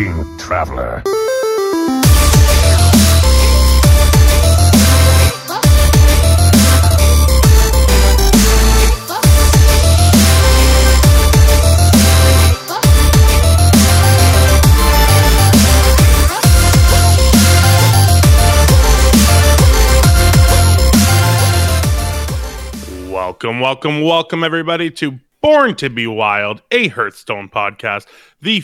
Traveler. Welcome, welcome, welcome, everybody, to Born to Be Wild, a Hearthstone podcast, the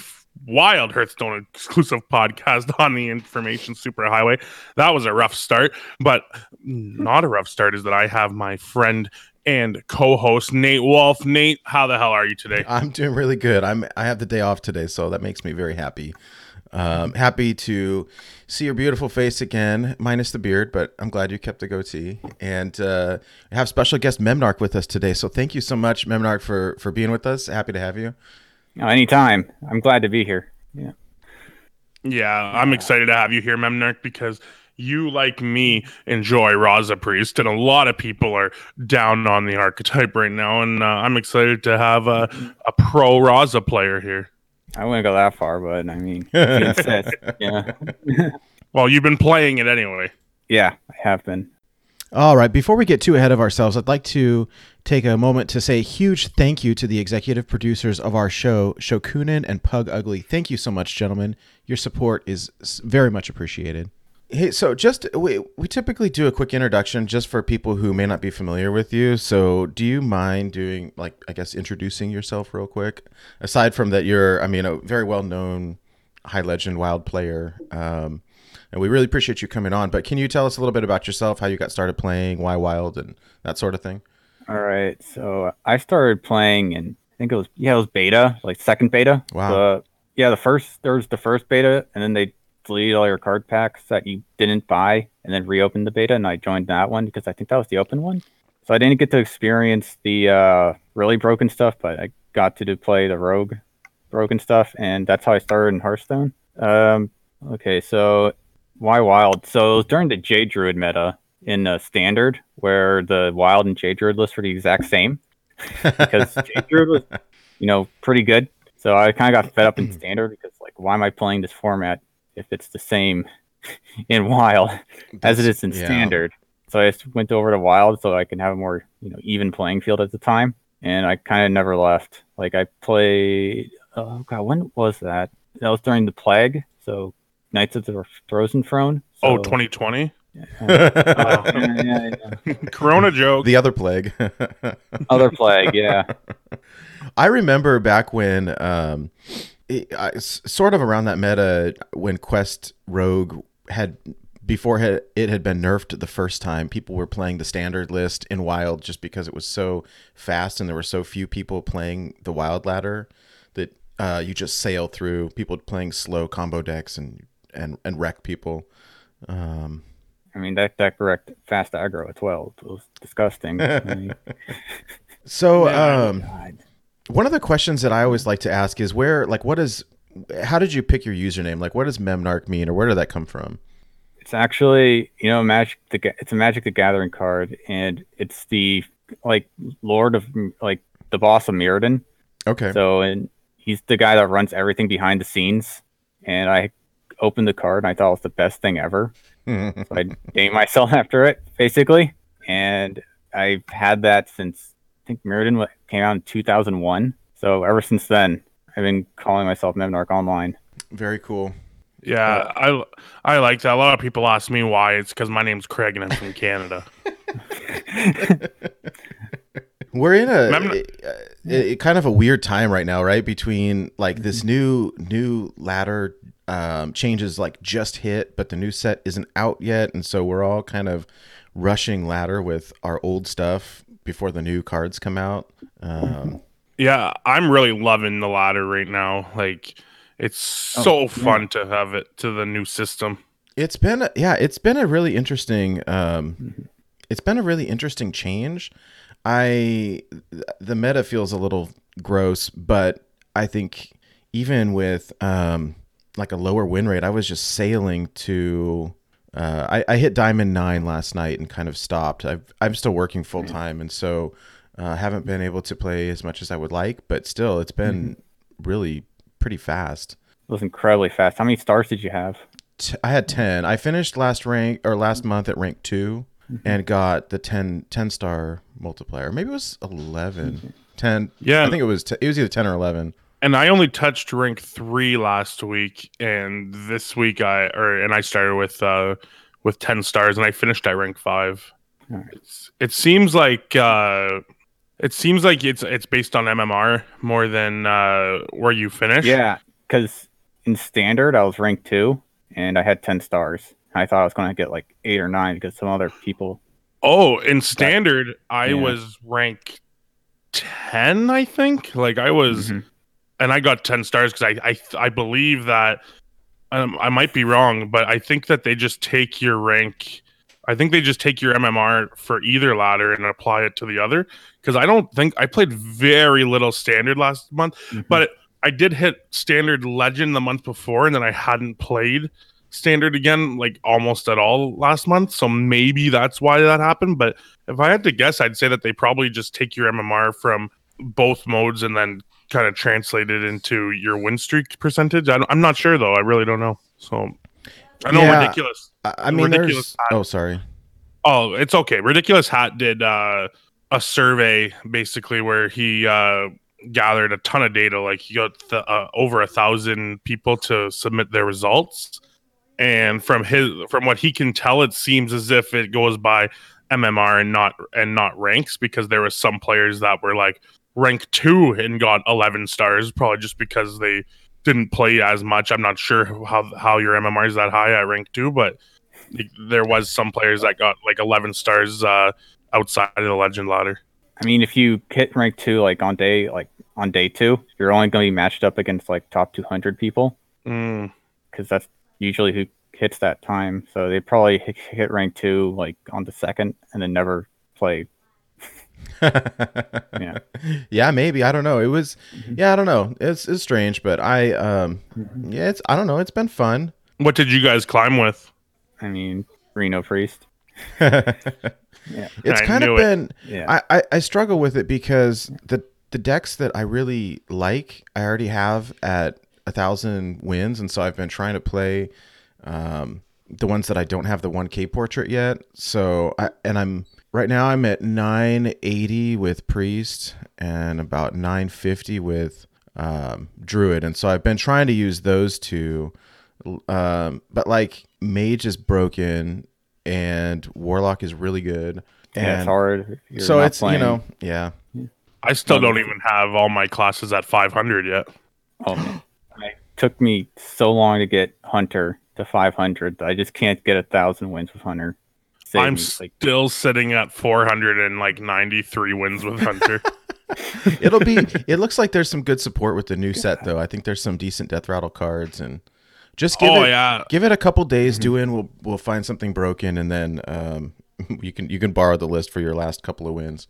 wild Hearthstone exclusive podcast on the information superhighway. That was a rough start, but not a rough start is that I have my friend and co-host Nate Wolf. Nate, how the hell are you today? I'm doing really good. I'm I have the day off today, so that makes me very happy. Um, happy to see your beautiful face again, minus the beard, but I'm glad you kept the goatee. And uh, have special guest Memnarch with us today. So thank you so much, Memnarch, for for being with us. Happy to have you. Oh, anytime. I'm glad to be here. Yeah. Yeah, I'm excited to have you here, Memnarch, because you, like me, enjoy Raza Priest, and a lot of people are down on the archetype right now. And uh, I'm excited to have a, a pro Raza player here. I wouldn't go that far, but I mean, you yeah. Well, you've been playing it anyway. Yeah, I have been. All right. Before we get too ahead of ourselves, I'd like to take a moment to say a huge thank you to the executive producers of our show, Shokunin and Pug Ugly. Thank you so much, gentlemen. Your support is very much appreciated. Hey, so just we, we typically do a quick introduction just for people who may not be familiar with you. So, do you mind doing like I guess introducing yourself real quick? Aside from that, you're I mean a very well known high legend wild player, um, and we really appreciate you coming on. But can you tell us a little bit about yourself, how you got started playing, why wild, and that sort of thing? All right. So I started playing and I think it was yeah, it was beta, like second beta. Wow. The- yeah, the first there was the first beta and then they deleted all your card packs that you didn't buy and then reopened the beta and I joined that one because I think that was the open one. So I didn't get to experience the uh, really broken stuff, but I got to do play the rogue broken stuff and that's how I started in Hearthstone. Um, okay, so why wild? So it was during the Jade Druid meta in the standard where the wild and Jade Druid lists were the exact same because Jade Druid was, you know, pretty good. So I kind of got fed up in standard because like, why am I playing this format if it's the same in wild as it is in yeah. standard? So I just went over to wild so I can have a more you know even playing field at the time, and I kind of never left. Like I played. Oh god, when was that? That was during the plague. So Knights of the Frozen Throne. Oh, So- 2020? Oh, yeah, yeah, yeah. Corona joke. the other plague. Other plague, yeah. I remember back when, um, it, I, s- sort of around that meta when Quest Rogue had before it had been nerfed the first time. People were playing the standard list in Wild just because it was so fast and there were so few people playing the Wild ladder that uh, you just sail through. People playing slow combo decks and and and wreck people. Um, I mean that that correct fast aggro at twelve was disgusting. I mean, so um, One of the questions that I always like to ask is where, like, what is, how did you pick your username? Like, what does Memnarch mean, or where did that come from? It's actually, you know, Magic. The it's a Magic the Gathering card, and it's the like Lord of like the boss of Mirrodin. Okay. So, and he's the guy that runs everything behind the scenes. And I opened the card, and I thought it was the best thing ever. So I named myself after it, basically. And I've had that since I think Mirrodin came out in 2001. So ever since then, I've been calling myself Memnarch online. Very cool. Yeah, I I like that. A lot of people ask me why. It's because my name's Craig and I'm from Canada. We're in a, Memn- a- a- kind of a weird time right now, right? Between like this mm-hmm. new new ladder um, changes like just hit, but the new set isn't out yet, and so we're all kind of rushing ladder with our old stuff before the new cards come out. Um, Yeah, I'm really loving the ladder right now. Like, it's so fun to have it to the new system. It's been a- yeah, it's been a really interesting um it's been a really interesting change. I the meta feels a little gross, but I think even with um like a lower win rate, I was just sailing to uh, I, I hit diamond nine last night and kind of stopped. I've, I'm still working full time, and so uh, haven't been able to play as much as I would like. But still, it's been really pretty fast. It was incredibly fast. How many stars did you have? T- I had 10. I finished last rank or last month at rank 2 and got the 10, 10 star multiplier. Maybe it was 11. 10. Yeah. I think it was t- it was either 10 or 11. And I only touched rank three last week, and this week I or and I started with uh with ten stars, and I finished at rank five. Alright. It's, it seems like uh, it seems like it's it's based on MMR more than uh where you finish. Yeah, because in standard I was ranked two and I had ten stars. I thought I was going to get like eight or nine because some other people. Oh, in standard, I Yeah. was rank ten, I think. Like I was. Mhm. And I got 10 stars because I, I I believe that um, I might be wrong, but I think that they just take your rank. I think they just take your MMR for either ladder and apply it to the other. Because I don't think I played very little standard last month, Mhm. but I did hit standard legend the month before, and then I hadn't played standard again like almost at all last month. So maybe that's why that happened. But if I had to guess, I'd say that they probably just take your MMR from both modes and then kind of translated into your win streak percentage. I don't, I'm not sure though. I really don't know. So I know Yeah. ridiculous. I, mean, Ridiculous. Oh, sorry. Oh, it's okay. Ridiculous Hat did uh, a survey basically where he uh, gathered a ton of data. Like he got the, uh, over a thousand people to submit their results, and from his from what he can tell, it seems as if it goes by MMR and not and not ranks because there were some players that were like rank two and got 11 stars, probably just because they didn't play as much. I'm not sure how how your MMR is that high at rank two, but there was some players that got like 11 stars uh, outside of the legend ladder. I mean, if you hit rank two like on day like on day two, you're only going to be matched up against like top 200 people Mm. because that's usually who hits that time. So they probably hit, hit rank two like on the second and then never play. yeah. Yeah, maybe. I don't know. It was Mhm. yeah, I don't know. It's it's strange, but I um yeah, it's I don't know. It's been fun. What did you guys climb with? I mean, Reno Priest. It's I kind of knew it. been Yeah. I, I, I struggle with it because the the decks that I really like I already have at a thousand wins, and so I've been trying to play um, the ones that I don't have the one K portrait yet. So I and I'm right now I'm at nine eighty with priest and about nine fifty with um, druid, and so I've been trying to use those two. Um, but like mage is broken and warlock is really good. yeah, And it's hard. you're so it's playing. you know yeah I still Um, don't even have all my classes at 500 yet. Oh, man. it took me so long to get Hunter to 500. I just can't get a thousand wins with Hunter. Save I'm me, like still sitting at 493 wins with Hunter. it'll be it looks like there's some good support with the new set though. I think there's some decent death rattle cards and just give oh it yeah, give it a couple days do in we'll we'll find something broken and then um you can you can borrow the list for your last couple of wins.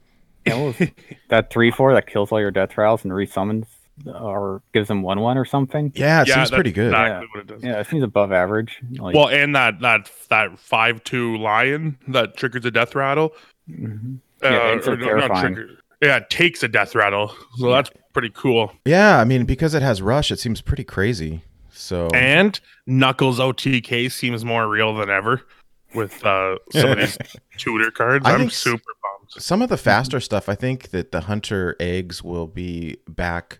Yeah, what that three four that kills all your death rattles and resummons or gives them one one or something. yeah it yeah, seems pretty good Exactly Yeah. what it does. Yeah, it seems above average. Like, Well, and that that that five two lion that triggers a death rattle. mhm. Uh, Yeah, it's so or no, not trigger- Yeah, it takes a death rattle. So that's pretty cool. yeah i mean because it has rush it seems pretty crazy so And Knuckles OTK seems more real than ever with uh, some of these tutor cards. I I'm super pumped. some of the faster stuff i think that the hunter eggs will be back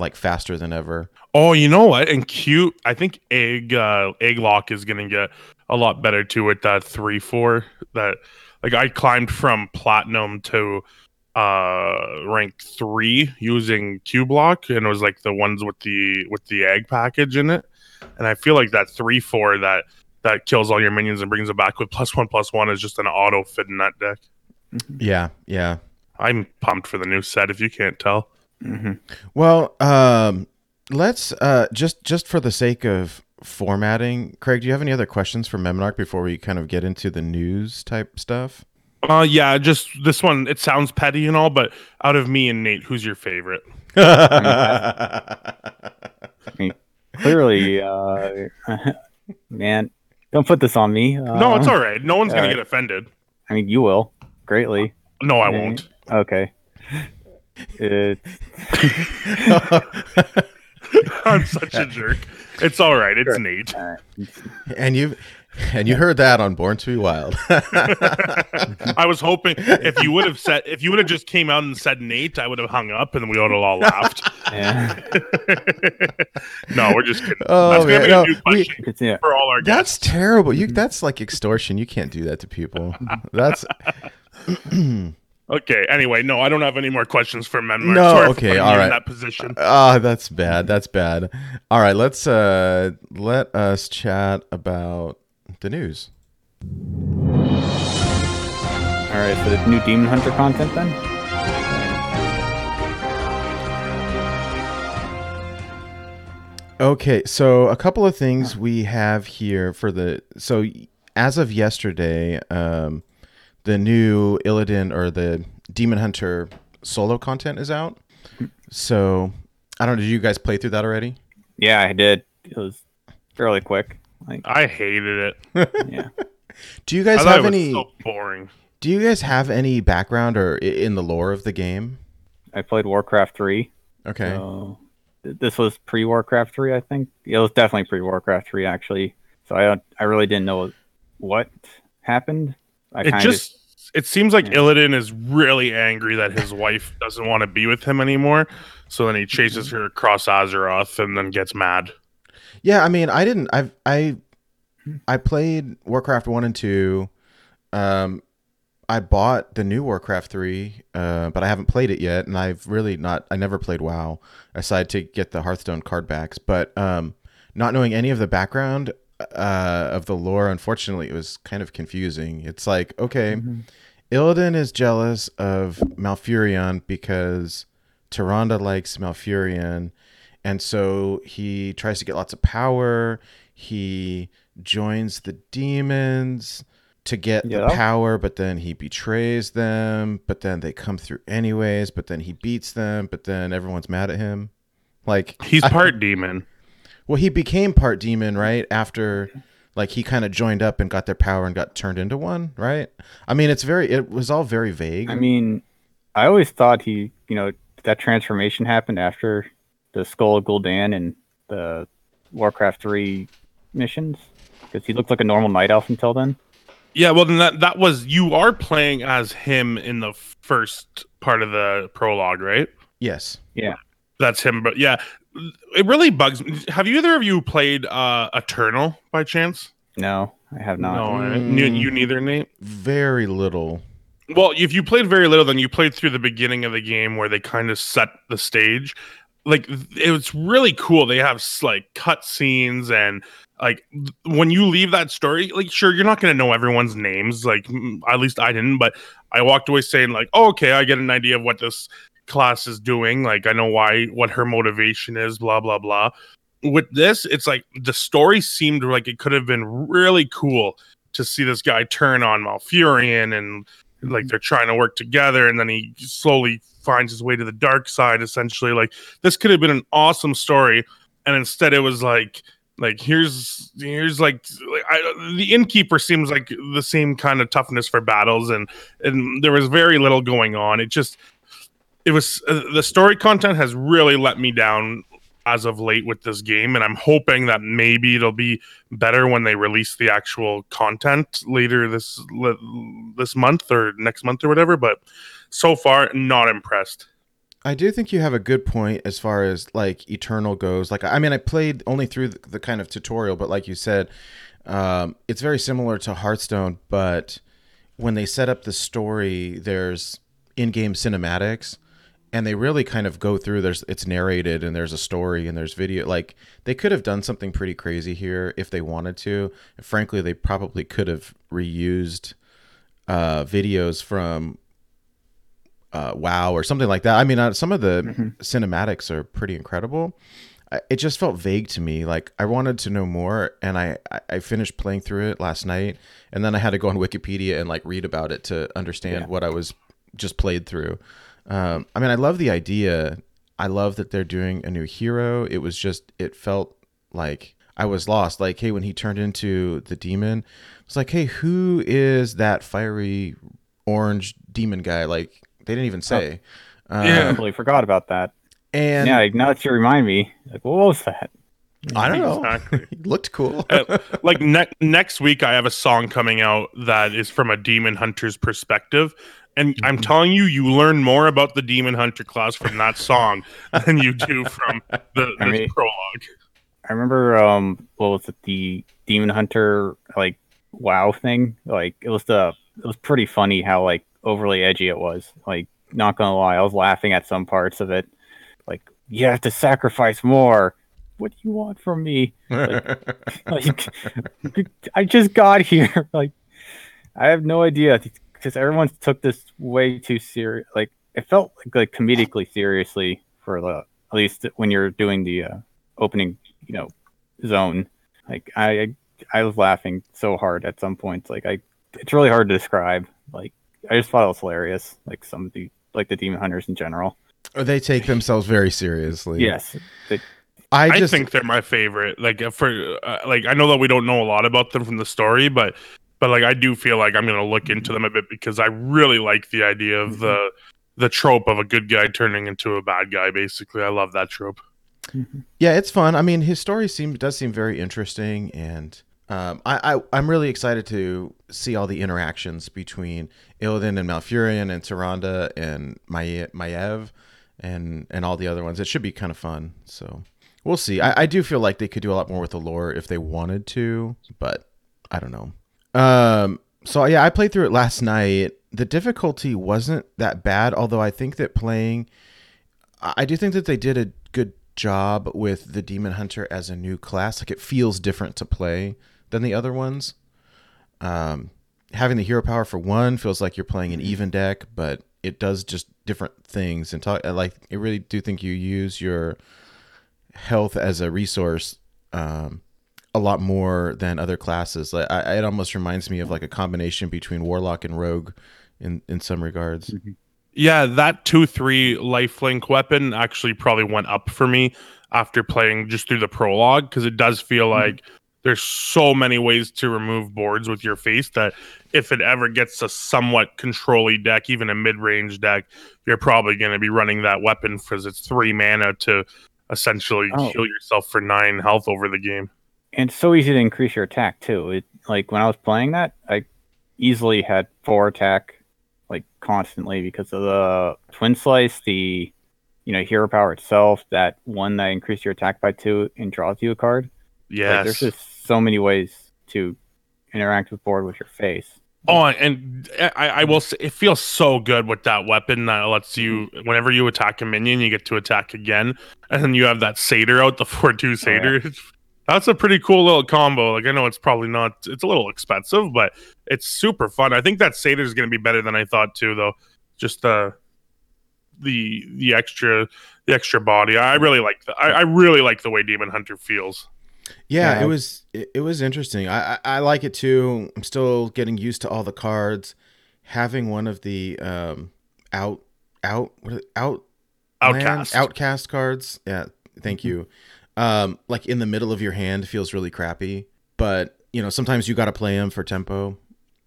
like faster than ever Oh, you know what? And cute. I think egg uh, egg lock is gonna get a lot better too with that three four. That like I climbed from platinum to uh rank three using Cubelock, and it was like the ones with the with the egg package in it. And I feel like that three four that that kills all your minions and brings it back with plus one plus one is just an auto fit in that deck. yeah yeah I'm pumped for the new set. If you can't tell. Mhm. Well, um, let's uh, just just for the sake of formatting, Craig, do you have any other questions for Memnarch before we kind of get into the news type stuff? Uh yeah, just this one. It sounds petty and all, but out of me and Nate, who's your favorite? Clearly, uh, man, don't put this on me. Uh, No, it's all right. No one's gonna alright. get offended. I mean, you will greatly. No, I won't. Okay. It's I'm such a jerk. It's all right. It's Sure. Nate. All right. And you and you heard that on Born to Be Wild. I was hoping if you would have said if you would have just came out and said Nate, I would have hung up and we would have all laughed. Yeah. no, we're just kidding. Oh, That's gonna man, be no, a new we- question Because, for all our guests. That's terrible. You that's like extortion. You can't do that to people. That's Okay. Anyway, no, I don't have any more questions for men. No, Sorry okay, putting all. In that position. ah, that's bad. That's bad. All right, let's uh let us chat about the news. All right. So the new Demon Hunter content then. Okay, so a couple of things we have here for the so as of yesterday, um, the new Illidan or the Demon Hunter solo content is out. So I don't know. Did you guys play through that already? Yeah, I did. It was fairly quick. Like, I hated it. yeah. Do you guys thought have it was any? so boring. Do you guys have any background or in the lore of the game? I played Warcraft three. Okay. So this was pre Warcraft three, I think. It was definitely pre Warcraft three, actually. So I don't, I really didn't know what happened. I It kind just it seems like Yeah. Illidan is really angry that his wife doesn't want to be with him anymore. So then he chases her across Azeroth and then gets mad. Yeah, I mean, I didn't. I I I played Warcraft one and two. Um, I bought the new Warcraft three, uh, but I haven't played it yet, and I've really not. I never played WoW aside to get the Hearthstone card backs, but um, not knowing any of the background uh, of the lore, unfortunately, it was kind of confusing. It's like, okay, Mhm. Illidan is jealous of Malfurion because Tyrande likes Malfurion, and so he tries to get lots of power. He joins the demons to get the power, but then he betrays them. But then they come through anyways. But then he beats them. But then everyone's mad at him. Like He's I- part demon. Well, he became part demon, right? After like he kind of joined up and got their power and got turned into one, right? I mean, it's very it was all very vague. I mean, I always thought he, you know, that transformation happened after the Skull of Gul'dan and the Warcraft 3 missions because he looked like a normal night elf until then. Yeah, well then that that was you are playing as him in the first part of the prologue, right? yes. Yeah. That's him, but yeah, it really bugs me. Have you either of you played uh Eternal by chance? No, I have not. No? Mm. you, you neither, Nate. Very little. Well, if you played very little, then you played through the beginning of the game where they kind of set the stage. Like it was really cool. They have like cut scenes and like when you leave that story, like sure you're not gonna know everyone's names. Like at least I didn't, but I walked away saying like, oh, okay, I get an idea of what this class is doing. Like I know why, what her motivation is. Blah blah blah. With this, it's like the story seemed like it could have been really cool to see this guy turn on Malfurion and like they're trying to work together and then he slowly finds his way to the dark side essentially like this could have been an awesome story and instead it was like like here's here's like, like I, the innkeeper seems like the same kind of toughness for battles and and there was very little going on it just it was uh, the story content has really let me down as of late with this game and i'm hoping that maybe it'll be better when they release the actual content later this this month or next month or whatever but so far not impressed I do think you have a good point as far as like Eternal goes. Like, I mean, I played only through the, the kind of tutorial, but like you said, um, it's very similar to Hearthstone. But when they set up the story, there's in-game cinematics, and they really kind of go through. There's it's narrated, and there's a story, and there's video. Like they could have done something pretty crazy here if they wanted to. And frankly, they probably could have reused uh, videos from uh, WoW or something like that. I mean, uh, some of the Mhm. cinematics are pretty incredible. It just felt vague to me. Like I wanted to know more, and I I- I finished playing through it last night, and then I had to go on Wikipedia and like read about it to understand Yeah. what I was just played through. Um, I mean, I love the idea. I love that they're doing a new hero. It was just it felt like I was lost. Like, hey, when he turned into the demon, it's like, hey, who is that fiery orange demon guy? Like, they didn't even say. I Yeah. Um, completely forgot about that. And yeah, like, now that you remind me, like, what was that? I don't know. Exactly. Looked cool. Uh, like ne- next week i have a song coming out that is from a demon hunter's perspective and i'm Mm-hmm. telling you you learn more about the demon hunter class from that song than you do from the, I mean- prologue I remember, um, what was it, the Demon Hunter like WoW thing? Like, it was the, it was pretty funny how like overly edgy it was. Like, not gonna lie, I was laughing at some parts of it. Like, you have to sacrifice more. What do you want from me? Like, I just got here. Like, I have no idea because everyone took this way too serious. Like, it felt like, like comedically seriously for the at least when you're doing the uh, opening, you know, zone. Like, I, I I was laughing so hard at some points. Like, I it's really hard to describe. Like, I just thought it was hilarious. Like some of the like the demon hunters in general. they take themselves very seriously. Yes, they, I I, think they're my favorite. Like uh, for uh, like I know that we don't know a lot about them from the story, but but like I do feel like I'm gonna look into them a bit because I really like the idea of the the trope of a good guy turning into a bad guy. Basically, I love that trope. yeah, it's fun. I mean, his story seems does seem very interesting, and um, I, I I'm really excited to see all the interactions between Illidan and Malfurion and Tyrande and Maie- Maiev and and all the other ones. It should be kind of fun. So we'll see. I, I do feel like they could do a lot more with the lore if they wanted to, but I don't know. Um. So yeah, I played through it last night. The difficulty wasn't that bad, although I think that playing I do think that they did a good job with the Demon Hunter as a new class. Like it feels different to play than the other ones. Um, having the hero power for one feels like you're playing an even deck, but it does just different things. And talk like I really do think you use your health as a resource um, a lot more than other classes. Like I, it almost reminds me of like a combination between Warlock and Rogue in in some regards. Mm-hmm. Yeah, that two three lifelink weapon actually probably went up for me after playing just through the prologue because it does feel mm-hmm. like there's so many ways to remove boards with your face that if it ever gets a somewhat controlly deck, even a mid range deck, you're probably going to be running that weapon because it's three mana to essentially Oh. heal yourself for nine health over the game. And it's so easy to increase your attack too. It like when I was playing that, I easily had four attack like constantly because of the twin slice, the you know hero power itself, that one that increases your attack by two and draws you a card. Like, there's just so many ways to interact with board with your face. Oh, and I, I will say it feels so good with that weapon that lets you, whenever you attack a minion, you get to attack again, and then you have that satyr out, the four two oh, satyr. That's a pretty cool little combo. Like I know it's probably not, it's a little expensive, but it's super fun. I think that satyr is going to be better than I thought too, though. Just the the the extra the extra body. I really like the, I, I really like the way Demon Hunter feels. Yeah, Yeah. it was it, it was interesting. I, I I like it too. I'm still getting used to all the cards. Having one of the um out out what are they- out land- Outcast. outcast cards. Yeah, thank you. Um, like in the middle of your hand feels really crappy, but you know sometimes you got to play them for tempo.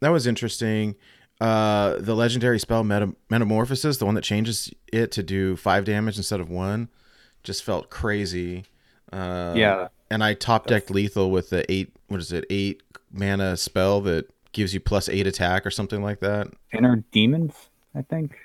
That was interesting. Uh, the legendary spell Meta- Metamorphosis, the one that changes it to do five damage instead of one, just felt crazy. Uh, yeah, and I top decked lethal with the eight. What is it? Eight mana spell that gives you plus eight attack or something like that. inner demons. I think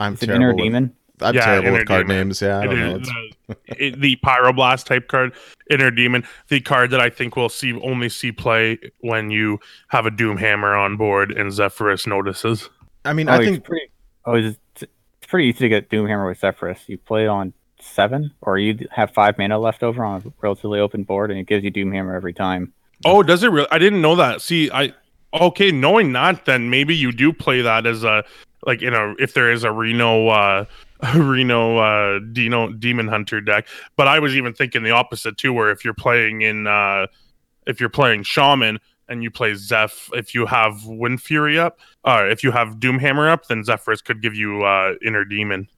I'm is terrible. inner with, demon? I'm Yeah, terrible with card Demon. names. Yeah, I don't know. is, It's- uh, it- the pyroblast type card inner demon the card that i think we'll see only see play when you have a doom hammer on board and zephrys notices I mean, Oh, I it's think pretty. Oh, it's, it's pretty easy to get Doomhammer with Zephrys. You play it on seven, or you have five mana left over on a relatively open board, and it gives you Doomhammer every time. oh does it really i didn't know that see i okay knowing that then maybe you do play that as a like in a if there is a reno uh reno uh dino demon hunter deck but i was even thinking the opposite too where if you're playing in uh if you're playing shaman and you play Zeph, if you have Wind Fury up, uh, if you have Doomhammer up, then Zephrys could give you uh, Inner Demon.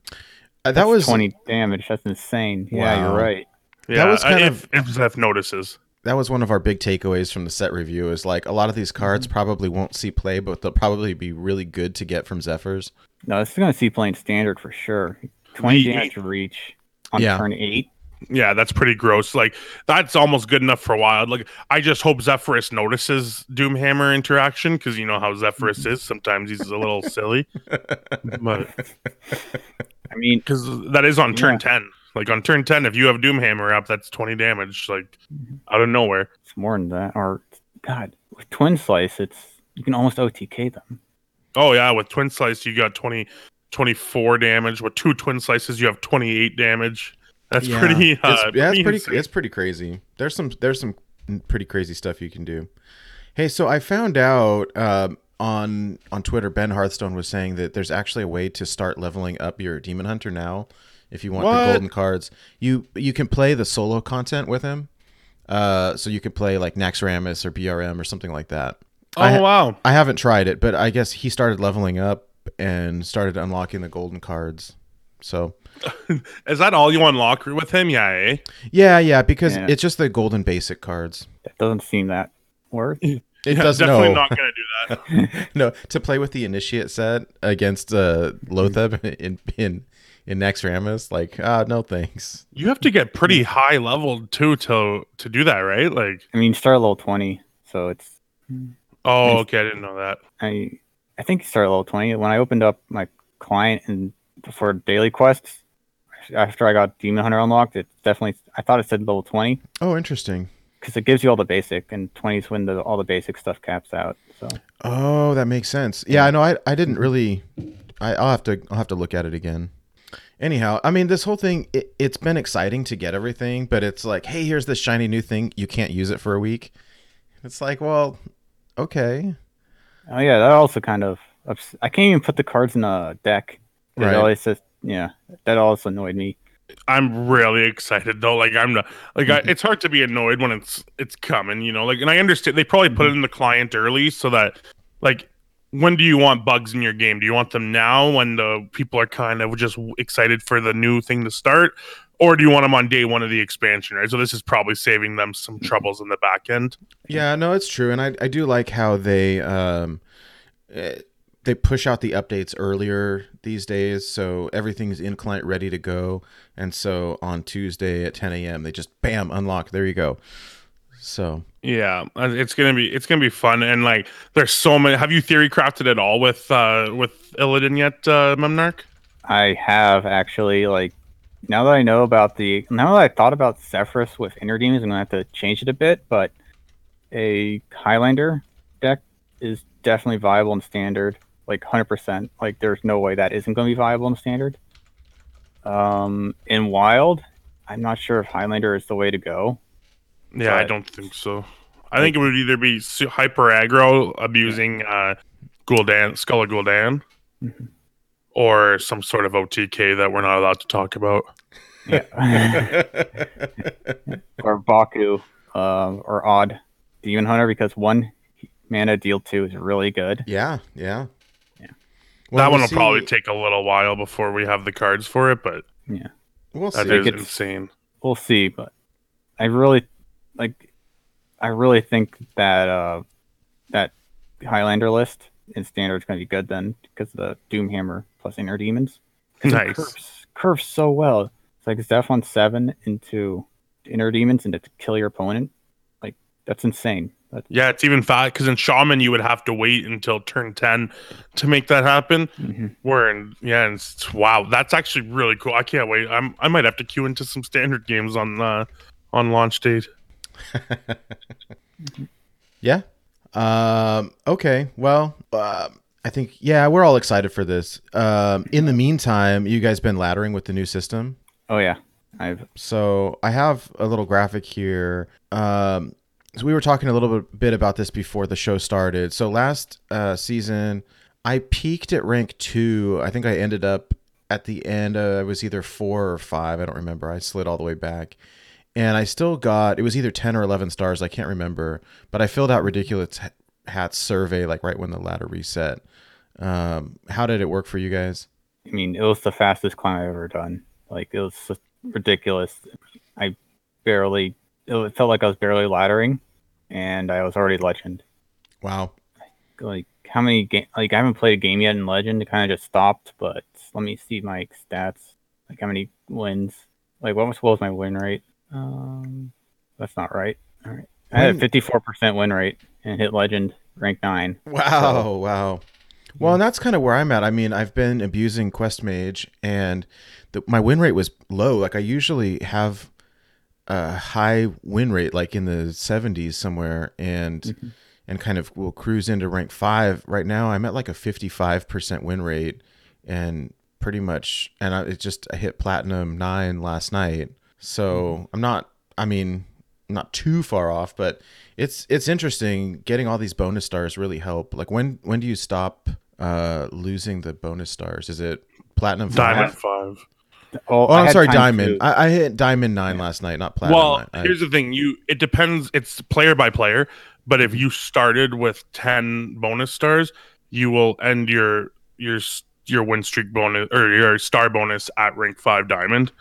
uh, that was twenty damage. That's insane. Yeah, Wow. you're right. Yeah, that was kind uh, of- if, if Zeph notices. That was one of our big takeaways from the set review. Is like a lot of these cards mm-hmm. probably won't see play, but they'll probably be really good to get from Zephrys. No, this is going to see play playing standard for sure. Twenty Ye- damage reach. on Yeah. turn eight. Yeah, that's pretty gross. Like that's almost good enough for a wild. Like I just hope Zephrys notices Doomhammer interaction because you know how Zephrys mm-hmm. is. Sometimes he's a little silly, but I mean, because that is on turn Yeah. ten. Like on turn ten, if you have Doomhammer up, that's twenty damage. Like out of nowhere. it's more than that. Or God, with Twin Slice, it's you can almost OTK them. Oh yeah, with twin slice you got 20, 24 damage. With two twin slices, you have twenty eight damage. That's Yeah. pretty. Uh, it's, yeah, it's pretty. insane. It's pretty crazy. There's some. There's some pretty crazy stuff you can do. Hey, so I found out um, on on Twitter. Ben Hearthstone was saying that there's actually a way to start leveling up your Demon Hunter now. If you want What? the golden cards, you you can play the solo content with him. Uh, so you could play like Naxxramas or BRM or something like that. Oh I ha- wow. I haven't tried it, but I guess he started leveling up and started unlocking the golden cards. So Is that all you unlock with him? Yeah. Eh? yeah, yeah, because Yeah. it's just the golden basic cards. That doesn't seem that worth. It Yeah, does definitely no, not gonna do that. no to play with the initiate set against uh, Loatheb in in in Naxxramas. Like, ah, no thanks. You have to get pretty high leveled too to to do that, right? Like, I mean, start at level twenty, so it's oh, okay, I didn't know that. I I think you start at level twenty. When I opened up my client and for daily quests, after I got Demon Hunter unlocked, it definitely I thought it said level twenty. Oh, interesting. because it gives you all the basic, and twenty is when the all the basic stuff caps out. So Oh, that makes sense. Yeah, I know. I I didn't really. I, I'll have to I'll have to look at it again. Anyhow, I mean, this whole thing it, it's been exciting to get everything, but it's like, hey, here's this shiny new thing. You can't use it for a week. It's like, well, okay, oh yeah, that also kind of ups- I can't even put the cards in a deck. It Right. always says yeah, that also annoyed me. I'm really excited though. Like, I'm not like Mm-hmm. I, it's hard to be annoyed when it's it's coming, you know. Like, and I understand they probably Mm-hmm. put it in the client early so that like. When do you want bugs in your game? Do you want them now when the people are kind of just excited for the new thing to start, or do you want them on day one of the expansion? Right. So this is probably saving them some troubles in the back end. Yeah, no, it's true, and I I do like how they um eh, they push out the updates earlier these days, so everything's in client ready to go, and so on Tuesday at 10 a.m. they just bam unlock. There you go. So Yeah, uh, it's gonna be it's gonna be fun and like there's so many. Have you theory crafted at all with uh with Illidan yet, uh, Memnarch? I have actually like now that I know about the now that I thought about Zephrys with inner demons, I'm gonna have to change it a bit, but a Highlander deck is definitely viable in standard, like hundred percent. Like there's no way that isn't gonna be viable in standard. Um in wild, I'm not sure if Highlander is the way to go. Yeah, I don't think so. I think it would either be hyper aggro abusing uh Gul'dan, Skull of Gul'dan, Mhm. or some sort of OTK that we're not allowed to talk about. Yeah. or Baku, um, or Odd Demon Hunter because one mana deal two is really good. yeah, yeah. Yeah. Well, that one we'll will probably take a little while before we have the cards for it, but Yeah. We'll that see. is it's- insane. we'll see but i really like i really think that uh that highlander list in standard is going to be good then because of the doomhammer plus inner demons 'Cause it Nice. curves, curves so well it's like zeph on seven into inner demons and to kill your opponent like that's insane that's, Yeah, it's even fat because in Shaman you would have to wait until turn ten to make that happen. Mhm. Where in yeah, and it's, wow, that's actually really cool. I can't wait. I'm I might have to queue into some standard games on uh on launch date. Yeah. Um, okay. Well, uh, I think yeah, we're all excited for this. Um, in the meantime, you guys been laddering with the new system. oh yeah i've So I have a little graphic here. Um, so we were talking a little bit, bit about this before the show started. So last uh, season, I peaked at rank two. I think I ended up at the end. Uh, I was either four or five. I don't remember. I slid all the way back, and I still got. It was either ten or eleven stars. I can't remember. But I filled out ridiculous hats survey like right when the ladder reset. Um, how did it work for you guys? I mean, it was the fastest climb I've ever done. Like it was ridiculous. I barely. It felt like I was barely laddering, and I was already legend. Wow. Like how many game? Like I haven't played a game yet in legend. It kind of just stopped. But let me see my stats. Like how many wins? like what was, what was my win rate? Um, that's not right. All right, I had a fifty-four percent win rate and hit legend rank nine. Wow, wow. Well, and that's kind of where I'm at. I mean, I've been abusing Quest Mage, and the, my win rate was low. Like I usually have a high win rate, like in the 70s somewhere, and Mhm. and kind of will cruise into rank five. Right now, I'm at like a 55% win rate, and pretty much, and I, it just I hit platinum nine last night. So I'm not. I mean, not too far off, but it's it's interesting. Getting all these bonus stars really help. Like when when do you stop uh losing the bonus stars? Is it platinum? five? Diamond five. Oh, I I'm sorry, diamond. to- I, I hit diamond nine last night, not platinum. Well, nine. I- here's the thing: you it depends. It's player by player. But if you started with ten bonus stars, you will end your your your win streak bonus or your star bonus at rank five diamond.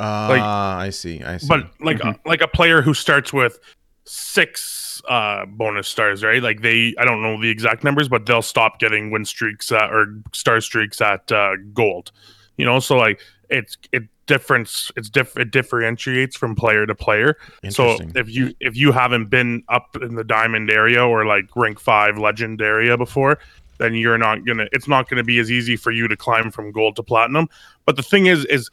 Ah, like- I see. I see. But like Mhm. like a player who starts with six uh bonus stars, right? Like they I don't know the exact numbers, but they'll stop getting win streaks at, or star streaks at uh gold. You know, so like it's it difference it's diff it differentiates from player to player. So if you if you haven't been up in the diamond area or like rank five legend area before, then you're not gonna it's not gonna be as easy for you to climb from gold to platinum. But the thing is is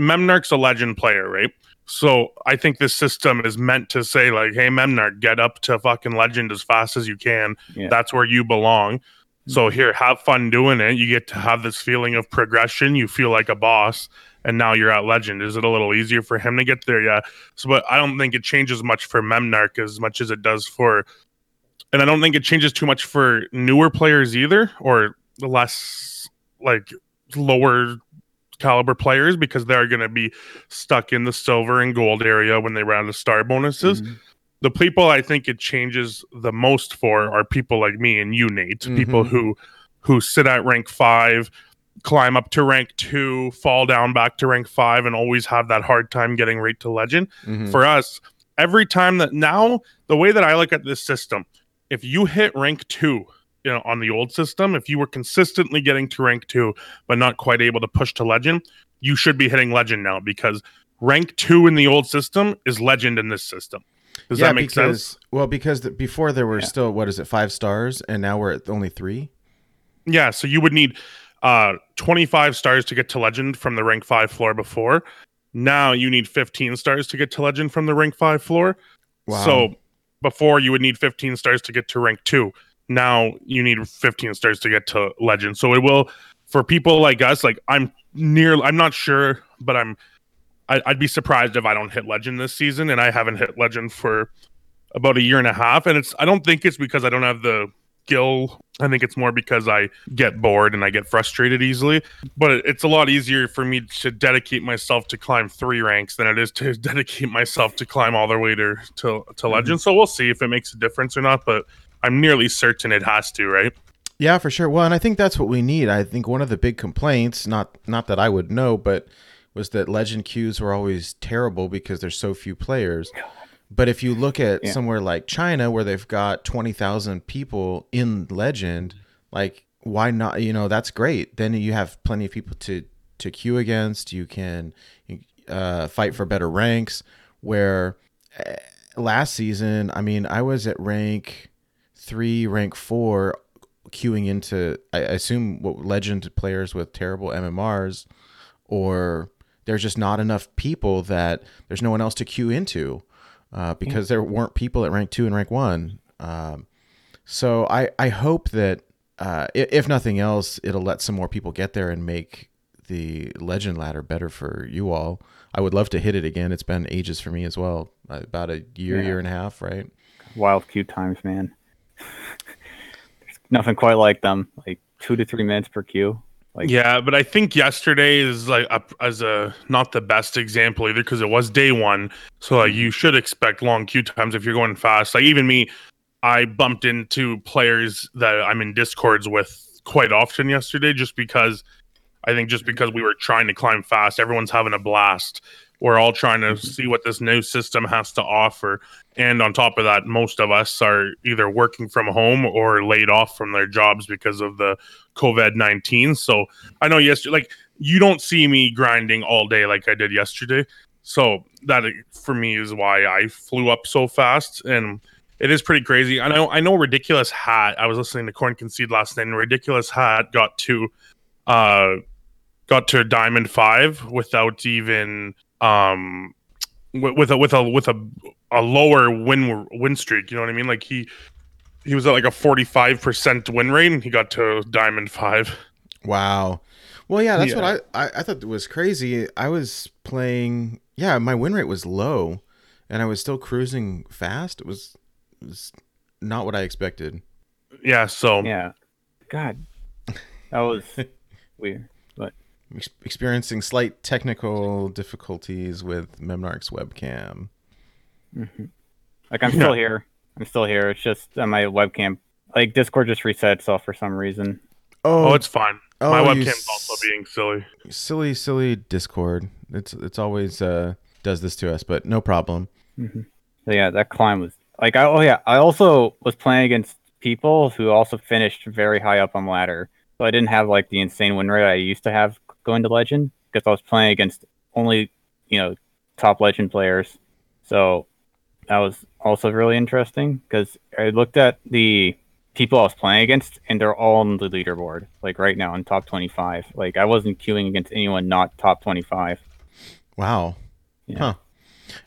Memnarch's a legend player, right? So I think this system is meant to say like, hey Memnarch, get up to fucking legend as fast as you can. Yeah. That's where you belong. So mm-hmm. here, have fun doing it. You get to have this feeling of progression. You feel like a boss, and now you're at legend. Is it a little easier for him to get there? Yeah. So, but I don't think it changes much for Memnarch as much as it does for, and I don't think it changes too much for newer players either, or the less like lower caliber players because they're going to be stuck in the silver and gold area when they round the star bonuses. Mhm. The people I think it changes the most for are people like me and you, Nate. People Mhm. who who sit at rank five, climb up to rank two, fall down back to rank five, and always have that hard time getting right to legend Mhm. for us every time that now the way that i look at this system if you hit rank two you know on the old system if you were consistently getting to rank two but not quite able to push to legend you should be hitting legend now because rank two in the old system is legend in this system does yeah, that make because, sense Well, because the, before there were Yeah. still what is it, five stars, and now we're at only three. yeah so you would need uh 25 stars to get to legend from the rank 5 floor before now you need 15 stars to get to legend from the rank 5 floor Wow. So before you would need 15 stars to get to rank two. Now you need 15 stars to get to legend. So it will for people like us. Like I'm near. I'm not sure, but I'm. I, I'd be surprised if I don't hit legend this season, and I haven't hit legend for about a year and a half. And it's. I don't think it's because I don't have the skill. I think it's more because I get bored and I get frustrated easily. But it's a lot easier for me to dedicate myself to climb three ranks than it is to dedicate myself to climb all the way to to, to mm-hmm. legend. So we'll see if it makes a difference or not. But I'm nearly certain it has to, right? Yeah, for sure. Well, and I think that's what we need. I think one of the big complaints, not not that I would know, but was that legend queues were always terrible because there's so few players. But if you look at Yeah. somewhere like China where they've got 20,000 people in legend, like why not, you know, that's great. Then you have plenty of people to to queue against. You can uh, fight for better ranks where eh, last season, I mean, I was at rank 3, rank 4 queuing into I I assume what legend players with terrible MMRs or there's just not enough people that there's no one else to queue into uh, because there weren't people at rank two and rank one. Um, so I I hope that uh, if nothing else, it'll let some more people get there and make the legend ladder better for you all. I would love to hit it again. It's been ages for me as well, uh, about a year, Yeah. year and a half, right? Wild queue times, man. There's nothing quite like them. Like two to three minutes per queue. Like yeah, but I think yesterday is like a, as a not the best example either because it was day one. So like mm-hmm. you should expect long queue times if you're going fast. Like even me, I bumped into players that I'm in discords with quite often yesterday just because I think just because we were trying to climb fast, everyone's having a blast. we're all trying to mm-hmm. see what this new system has to offer. And on top of that, most of us are either working from home or laid off from their jobs because of the COVID 19. So I know yesterday, like, you don't see me grinding all day like I did yesterday. So that for me is why I flew up so fast. And it is pretty crazy. I know, I know, Ridiculous Hat. I was listening to Corn Concede last night, and Ridiculous Hat got to, uh, got to Diamond Five without even um with, with a with a with a a lower win win streak. You know what I mean? Like he he was at like a forty five percent win rate, and he got to Diamond Five. Wow. Well, yeah, that's Yeah. what I, I I thought was crazy. I was playing. Yeah, my win rate was low, and I was still cruising fast. It was, it was not what I expected. Yeah. So Yeah. God, that was weird. Ex- experiencing slight technical difficulties with Memnarch's webcam. Like I'm still here. I'm still here. It's just uh, my webcam. Like Discord just reset itself for some reason. oh, it's fine. oh, My you webcam's s- also being silly. silly, silly Discord. It's it's always uh does this to us, but no problem. So yeah, that climb was like I oh yeah, I also was playing against people who also finished very high up on ladder. So I didn't have like the insane win rate I used to have going to legend because I was playing against only, you know, top legend players. So that was also really interesting because I looked at the people I was playing against and they're all on the leaderboard like right now in top 25. Like I wasn't queuing against anyone not top 25. Wow. Yeah. Huh.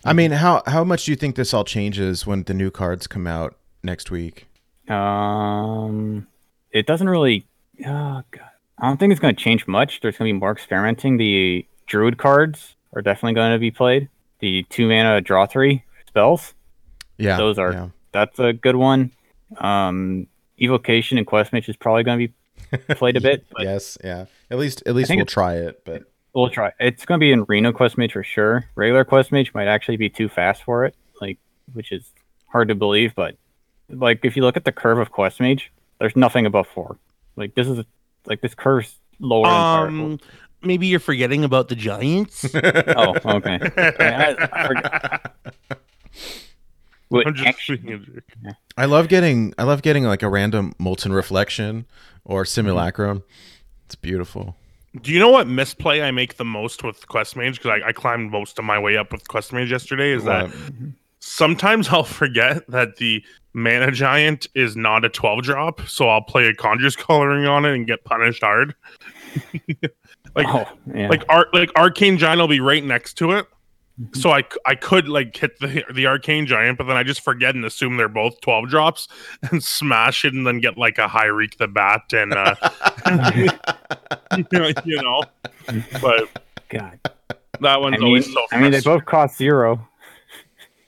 I mean, how how much do you think this all changes when the new cards come out next week? Um, it doesn't really. Oh god, I don't think it's going to change much. There's going to be more experimenting. The druid cards are definitely going to be played. The two mana draw three spells. Yeah, Those are- yeah. That's a good one. Um, evocation and quest mage is probably going to be played a bit. But yes, yeah. At least at least we'll try it. But We'll try. It's going to be in Reno quest mage for sure. Regular quest mage might actually be too fast for it, like which is hard to believe. But like if you look at the curve of quest mage, there's nothing above four. Like this is like this curve's lower. than Um, maybe you're forgetting about the Giants. Oh, okay. I- I forgot. Wait, I'm just being a jerk. I love getting I love getting like a random molten reflection or Mm-hmm. simulacrum. It's beautiful. Do you know what misplay I make the most with Quest Mage? Because I, I climbed most of my way up with Quest Mage yesterday. Is that What? sometimes I'll forget that the Mana Giant is not a 12 drop, so I'll play a Conjure's Coloring on it and get punished hard. like, oh, yeah. like, ar- like Arcane Giant will be right next to it. So I, I could like hit the the arcane giant, but then I just forget and assume they're both twelve drops and smash it, and then get like a Hir'eek the bat and uh, you know. But God. that one's I mean, always so. I mean, they both cost zero.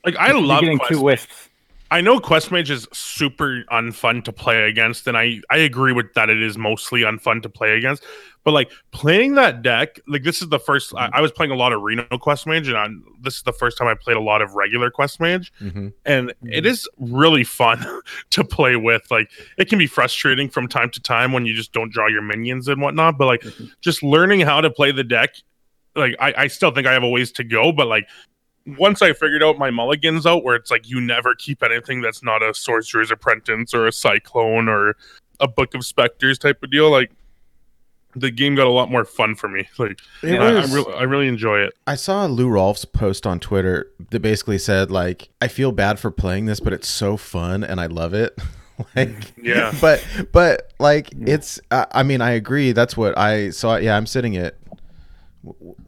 like I You're love getting Quest two wisps. I know Quest Mage is super unfun to play against, and I I agree with that. It is mostly unfun to play against, but like playing that deck, like this is the 1st I, I was playing a lot of Reno Quest Mage, and I, this is the first time I played a lot of regular Quest Mage, Mhm. and it is really fun to play with. Like it can be frustrating from time to time when you just don't draw your minions and whatnot, but like Mhm. just learning how to play the deck, like I, I still think I have a ways to go, but like once I figured out my mulligans out, where it's like you never keep anything that's not a sorcerer's apprentice or a cyclone or a book of specters type of deal, like the game got a lot more fun for me. Like It I, I, was- really, I really enjoy it. I saw Lou Rolf's post on Twitter that basically said like I feel bad for playing this, but it's so fun and I love it. like Yeah. but but like it's uh, I mean I agree. That's what I saw. Yeah, I'm sitting at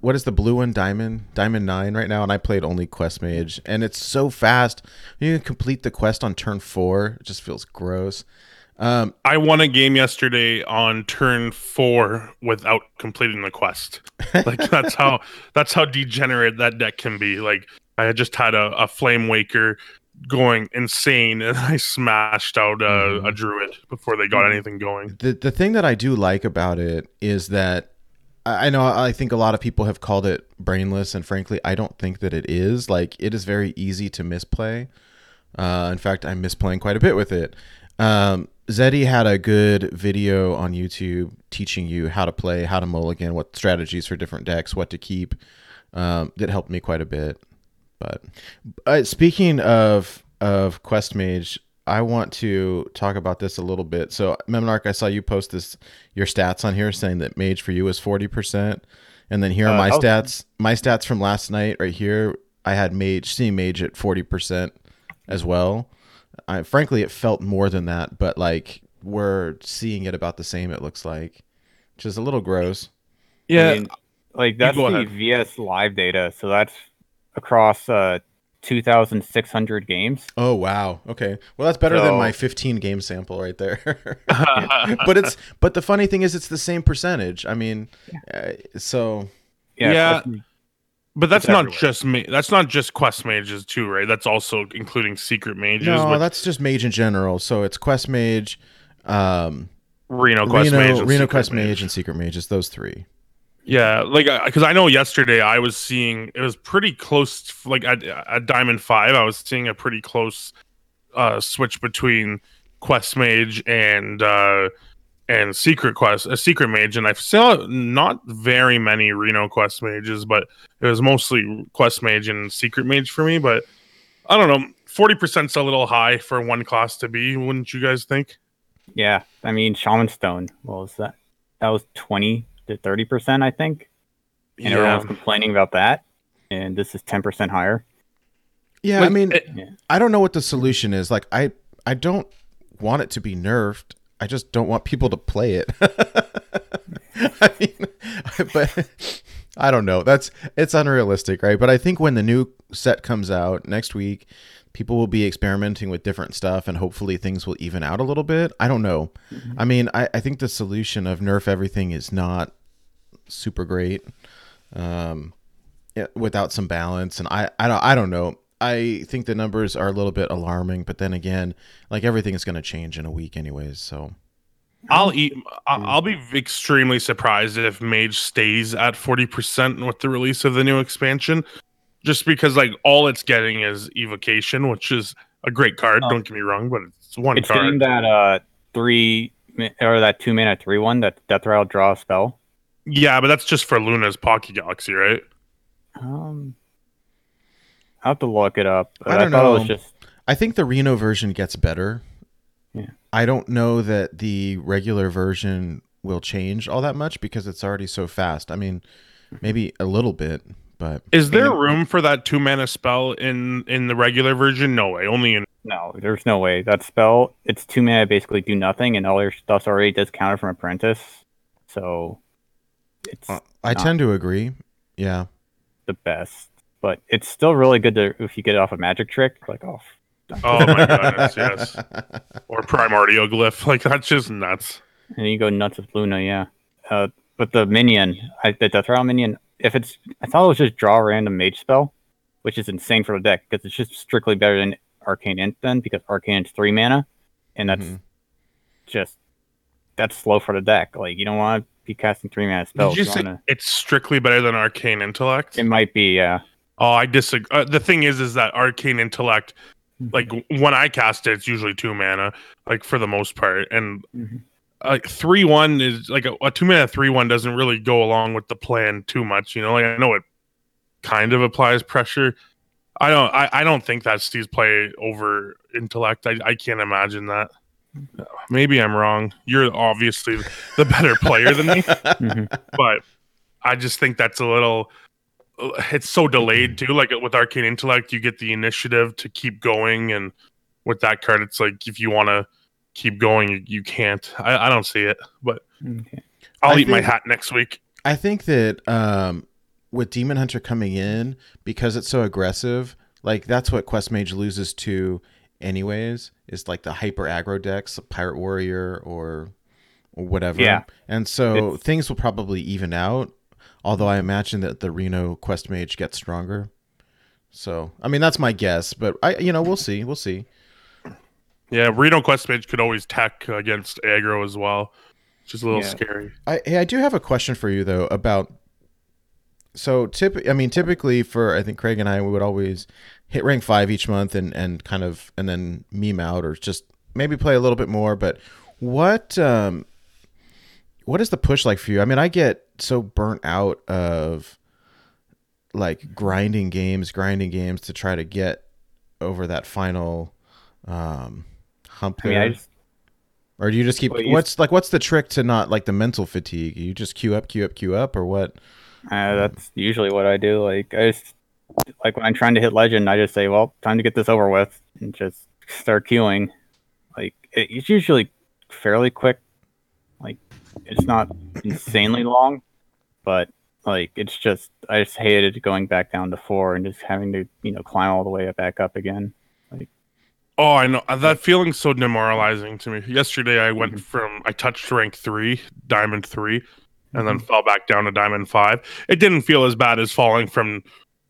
what is the blue one? Diamond Diamond Nine right now, and I played only Quest Mage, and it's so fast. You can complete the quest on turn four. It just feels gross. Um, I won a game yesterday on turn four without completing the quest. Like that's how that's how degenerate that deck can be. Like I just had a, a Flamewaker going insane and I smashed out a, Mhm. a druid before they got anything going. the the thing that I do like about it is that I I know I think a lot of people have called it brainless, and frankly, I don't think that it is. Like it is very easy to misplay. Uh, in fact, I'm misplaying quite a bit with it. Um, Zeddy had a good video on YouTube teaching you how to play, how to mulligan, what strategies for different decks, what to keep. um, that helped me quite a bit. But uh, speaking of of Quest Mage, I want to talk about this a little bit. So, Memnarch, I saw you post this your stats on here saying that Mage for you is forty percent, and then here are Uh, my oh. stats. My stats from last night, right here. I had Mage, seeing Mage at forty percent as well. I, frankly, it felt more than that, but like we're seeing it about the same. It looks like, which is a little gross. Yeah, I mean, like that's the ahead. VS live data, so that's across uh 2,600 games. Oh wow. Okay. Well, that's better than my 15 game sample right there. but it's but the funny thing is it's the same percentage. I mean, uh, so Yeah, Yeah. That's- but that's It's not everywhere. just ma- that's not just quest mages too, right? That's also including secret mages, no, which that's just mage in general. So it's quest mage, um, Reno quest Reno, mage, and Reno secret quest mage, and secret mage. It's those three. Yeah, like because I know yesterday I was seeing it was pretty close. Like at, at Diamond Five, I was seeing a pretty close uh, switch between Quest Mage and uh, and Secret Quest, a Secret Mage, and I saw not very many Reno Quest Mages, but it was mostly Quest Mage and Secret Mage for me. But I don't know, forty percent's a little high for one class to be, wouldn't you guys think? yeah. I mean, Shaman Stone. What was that? That was 20 to 30 percent, I think. And everyone was complaining about that, and this is 10 percent higher. Yeah, I mean, it- I don't know what the solution is. Like, I I don't want it to be nerfed. I just don't want people to play it. I mean, but I don't know. That's it's unrealistic, right? But I think when the new set comes out next week, people will be experimenting with different stuff, and hopefully things will even out a little bit. I don't know. I mean, I, I think the solution of nerf everything is not super great. Um, without some balance and I I don't I don't know. I think the numbers are a little bit alarming, but then again, like everything is going to change in a week anyways, so I'll eat. I- I'll be extremely surprised if Mage stays at forty percent with the release of the new expansion, just because like all it's getting is evocation, which is a great card. Oh. Don't get me wrong, but it's one It's getting that uh three ma- or that two mana three one that Death Rattle draw a spell. Yeah, but that's just for Luna's Pocket Galaxy, right? Um, I have to look it up. I I, don't thought know. it was just I think the Reno version gets better. Yeah. I don't know that the regular version will change all that much because it's already so fast. I mean, maybe a little bit, but Is there Yeah. room for that two mana spell in in the regular version? No way. Only in no. There's no way that spell. It's two mana, basically do nothing, and all your stuff's already discounted from Apprentice. So it's uh, I tend to agree. Yeah. the best, but it's still really good to if you get it off a magic trick. Like oh, oh my goodness, yes, or Primordial Glyph. Like that's just nuts. and you go nuts with Luna, yeah. Uh, but the minion, I, the Death Rattle minion, if it's, I thought it was just draw a random mage spell, which is insane for the deck because it's just strictly better than Arcane Int then because Arcane Int's three mana, and that's Mhm. just that's slow for the deck. Like you don't want to be casting three mana spells. Did you You say wanna- it's strictly better than Arcane Intellect? it might be, yeah. Oh, I disagree. Uh, the thing is, is that arcane intellect, like when I cast it, it's usually two mana, like for the most part, and Mhm. like three one is like a, a two mana three one doesn't really go along with the plan too much. You know, like I know it kind of applies pressure. I don't. I, I don't think that Steve's play over intellect. I, I can't imagine that. Maybe I'm wrong. You're obviously the better player than me Mhm. but I just think that's a little. It's so delayed too. Like with arcane intellect, you get the initiative to keep going, and with that card, it's like if you want to keep going, you, you can't. I, I don't see it, but Okay. I'll I eat my hat next week. I think that um, with Demon Hunter coming in because it's so aggressive, like that's what Quest Mage loses to, anyways. Is like the hyper aggro decks, Pirate Warrior or or whatever. Yeah. and so It's- things will probably even out. Although I imagine that the Reno Quest Mage gets stronger. So I mean that's my guess, but I you know we'll see we'll see. Yeah, Reno Quest Mage could always tech against aggro as well, which is a little Yeah. scary. I hey, I do have a question for you though about so tip I mean typically for I think Craig and I we would always hit rank 5 each month and and kind of and then meme out or just maybe play a little bit more but what um what is the push like for you? I mean I get so burnt out of like grinding games, grinding games to try to get over that final um, hump I mean, I just or do you just keep Well, you- what's like what's the trick to not like the mental fatigue? You just queue up, queue up, queue up, or what? uh, that's usually what I do. Like I just like when I'm trying to hit legend, I just say, "Well, time to get this over with," and just start queuing. Like it's usually fairly quick. Like it's not insanely long, but like it's just I just hated going back down to four and just having to you know climb all the way back up again. Like, oh, I know that feeling's so demoralizing to me. Yesterday, I went from I touched rank three, diamond three, and then fell back down to diamond five. It didn't feel as bad as falling from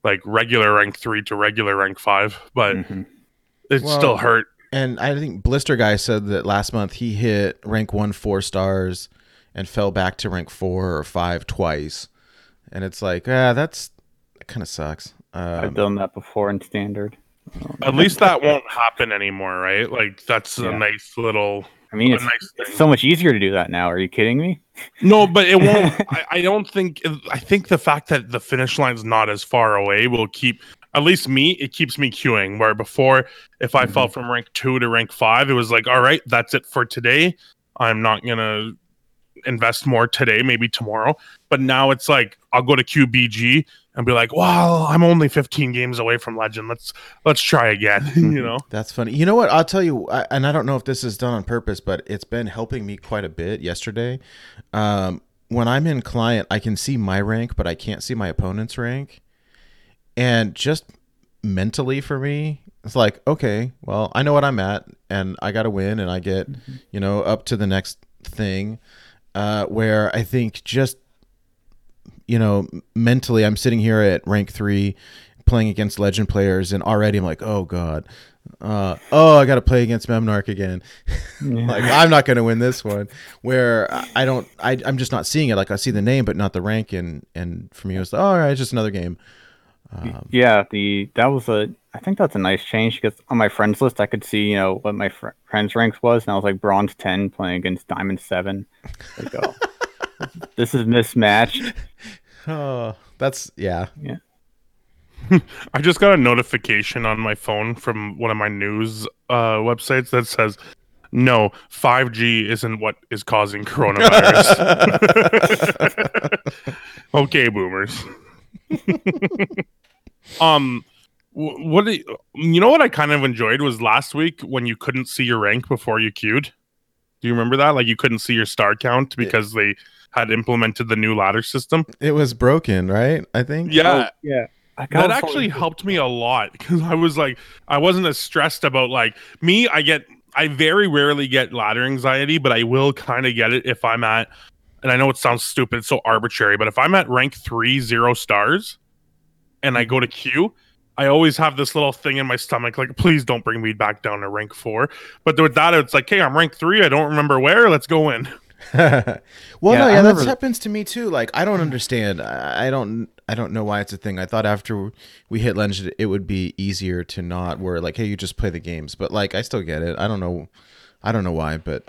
like regular rank three to regular rank five, but Mhm. it Well, still hurt. And I think Blister Guy said that last month he hit rank one four stars and fell back to rank four or five twice. And it's like, ah, that's that kind of sucks. I've Um, done that before in standard. At least that won't happen anymore, right? Like that's a nice little I mean, it's, nice it's so much easier to do that now. Are you kidding me? No, but it won't. I, I don't think. I think the fact that the finish line's not as far away will keep. At least me, it keeps me queuing. Where before, if I fell from rank two to rank five, it was like, all right, that's it for today. I'm not gonna invest more today, maybe tomorrow. But now it's like I'll go to QBG and be like, well, I'm only 15 games away from Legend. Let's let's try again. you know. That's funny. You know what? I'll tell you, I, and I don't know if this is done on purpose, but it's been helping me quite a bit yesterday. Um, when I'm in client, I can see my rank, but I can't see my opponent's rank. And just mentally for me, it's like, okay, well, I know what I'm at, and I got to win, and I get, you know, up to the next thing. Uh, where I think just, you know, mentally, I'm sitting here at rank three playing against legend players and already I'm like, oh god, uh, oh I got to play against Memnarch again. like I'm not going to win this one. Where I- don't, I, I'm just not seeing it. Like I see the name but not the rank, and and for me it was oh, all right, it's just another game. Um, Yeah, the that was a. I think that's a nice change because on my friends list I could see you know what my fr- friends ranks was, and I was like bronze ten playing against diamond seven. Like, oh, this is mismatched. oh, that's yeah. Yeah. I just got a notification on my phone from one of my news uh, websites that says, "No, 5G isn't what is causing coronavirus." okay, boomers. um, what you, you know? What I kind of enjoyed was last week when you couldn't see your rank before you queued. Do you remember that? Like you couldn't see your star count because they had implemented the new ladder system. It was broken, right? I think. Yeah, Oh, yeah. That actually helped me a lot because I was like, I wasn't as stressed about like me. I get, I very rarely get ladder anxiety, but I will kind of get it if I'm at, and I know it sounds stupid, it's so arbitrary, but if I'm at rank three, zero stars, and I go to Q, I always have this little thing in my stomach, like, please don't bring me back down to rank four. But with that, it's like, hey, I'm rank three. I don't remember where. Let's go in. well, Yeah, no, yeah, that happens to me too. Like, I don't understand. I, I don't. I don't know why it's a thing. I thought after we hit Legend, it would be easier to not where like, hey, you just play the games. But like, I still get it. I don't know. I don't know why, but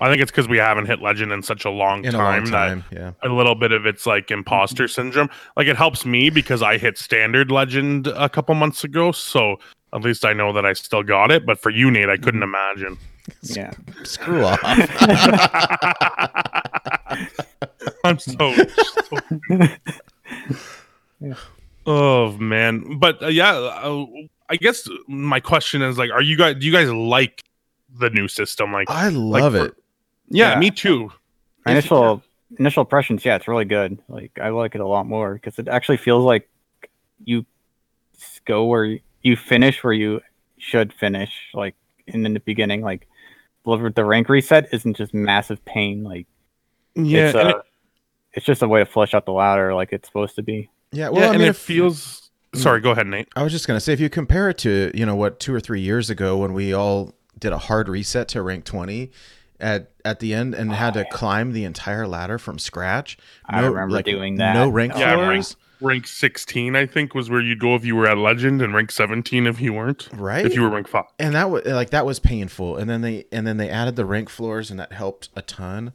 I think it's because we haven't hit legend in such a long in a time, that yeah. a little bit of it's like imposter syndrome. Like it helps me because I hit standard legend a couple months ago, so at least I know that I still got it. But for you, Nate, I couldn't imagine. Yeah. Screw off. I'm so. so- Oh man, but uh, yeah, uh, I guess my question is like, are you guys? Do you guys like the new system? Like, I love for- it. Yeah, Yeah. me too. Initial initial impressions, yeah, it's really good. Like I like it a lot more because it actually feels like you go where you, you finish where you should finish, like in, the beginning. Like the the rank reset isn't just massive pain. Like Yeah, it's, and uh, it- it's just a way to flush out the ladder like it's supposed to be. Yeah. Well, yeah, I and mean, it if- feels. Sorry, go ahead, Nate. I was just gonna say, if you compare it to you know what two or three years ago when we all did a hard reset to rank twenty at at the end and had to climb the entire ladder from scratch. I remember doing that. No rank Yeah, rank, floors, rank 16, I think, was where you'd go if you were at legend, and rank 17 if you weren't. right? If you were rank five. and that was like that was painful. And then they and then they added the rank floors, and that helped a ton.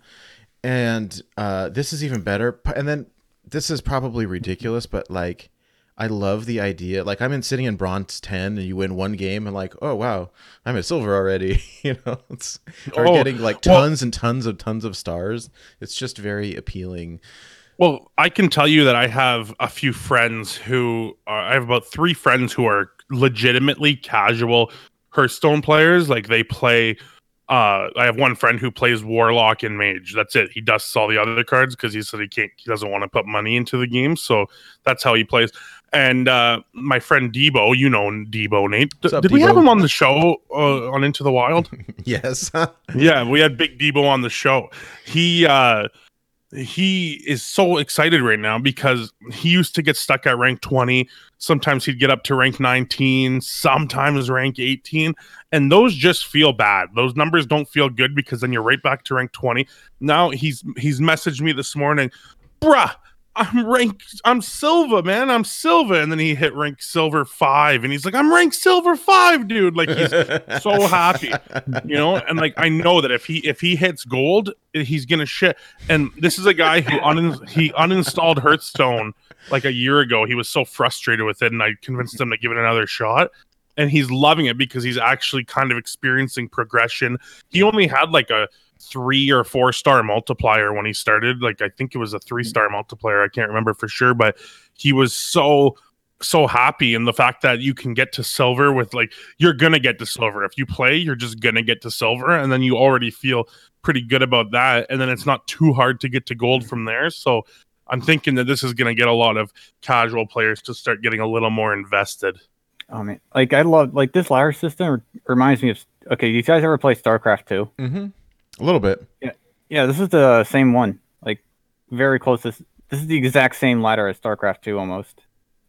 And uh, this is even better. And then this is probably ridiculous, but like I love the idea. Like I'm in sitting in bronze ten, and you win one game, and like, oh wow, I'm at silver already. you know, it's or Oh, getting like well- tons and tons of tons of stars. It's just very appealing. Well, I can tell you that I have a few friends who are, I have about three friends who are legitimately casual Hearthstone players. Like they play. Uh, I have one friend who plays Warlock and Mage. That's it. He dusts all the other cards because he said he can't. He doesn't want to put money into the game, so that's how he plays. And uh, my friend Debo, you know Debo, Nate. D- up, did we have him on the show uh, on Into the Wild? yes. yeah, we had Big Debo on the show. He uh he is so excited right now because he used to get stuck at rank 20. Sometimes he'd get up to rank 19, sometimes rank 18, and those just feel bad. Those numbers don't feel good because then you're right back to rank 20. Now he's he's messaged me this morning, bruh. I'm rank I'm silver, man. I'm silver. And then he hit rank silver five and he's like, I'm rank silver five, dude. Like he's so happy you know and like i know that if he if he hits gold he's gonna shit and this is a guy who un- he uninstalled hearthstone like a year ago he was so frustrated with it and i convinced him to give it another shot and he's loving it because he's actually kind of experiencing progression he only had like a three or four star multiplier when he started. Like i think it was a three star multiplier. I can't remember for sure but he was so so happy in the fact that you can get to silver with like you're gonna get to silver. If you play you're just gonna get to silver and then you already feel pretty good about that and then it's not too hard to get to gold from there. So i'm thinking that this is gonna get a lot of casual players to start getting a little more invested. Oh man, like I love like this ladder system reminds me of. Okay, you guys ever play StarCraft two? hmm A little bit. Yeah, yeah. this is the same one. Like very close. This this is the exact same ladder as StarCraft two almost.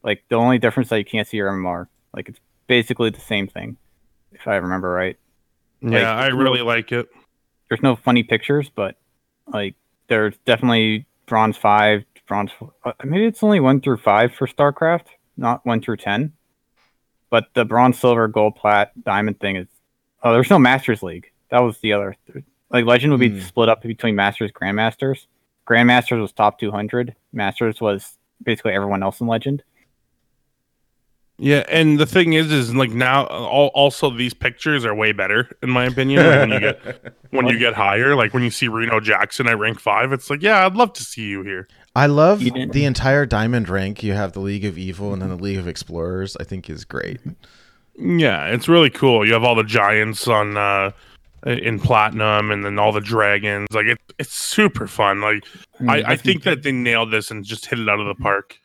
Like the only difference that you can't see your MMR. Like it's basically the same thing, if I remember right. yeah i really like it There's no funny pictures, but like there's definitely bronze five, bronze. four- uh, Maybe it's only one through five for StarCraft, not one through ten. But the bronze, silver, gold, plat, diamond thing is. Oh, there's no Masters League. That was the other. Like Legend would be Hmm. split up between Masters, Grandmasters. Grandmasters was top 200. Masters was basically everyone else in Legend. yeah and the thing is is like now all, also these pictures are way better in my opinion like when you get when you get higher like when you see reno jackson at rank five it's like yeah i'd love to see you here I love the entire diamond rank. You have the League of Evil and then the League of Explorers. I think is great. Yeah, it's really cool. You have all the giants on uh in platinum and then all the dragons. Like it, it's super fun. Like I, I think that they nailed this and just hit it out of the park.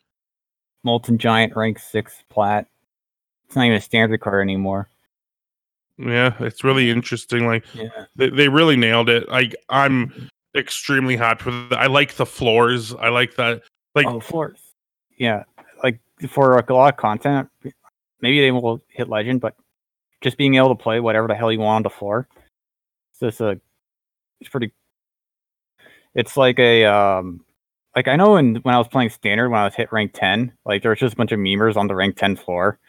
Molten Giant rank six plat. It's not even a standard card anymore. Yeah, it's really interesting. Like Yeah. they, they really nailed it. Like I'm extremely happy with it. I like the floors. I like that. Like oh, floors. Yeah, like for like, a lot of content, maybe they will hit legend, but just being able to play whatever the hell you want on the floor, just a, it's pretty. It's like a um, like I know when when I was playing standard when I was hit rank ten, like there was just a bunch of memers on the rank ten floor,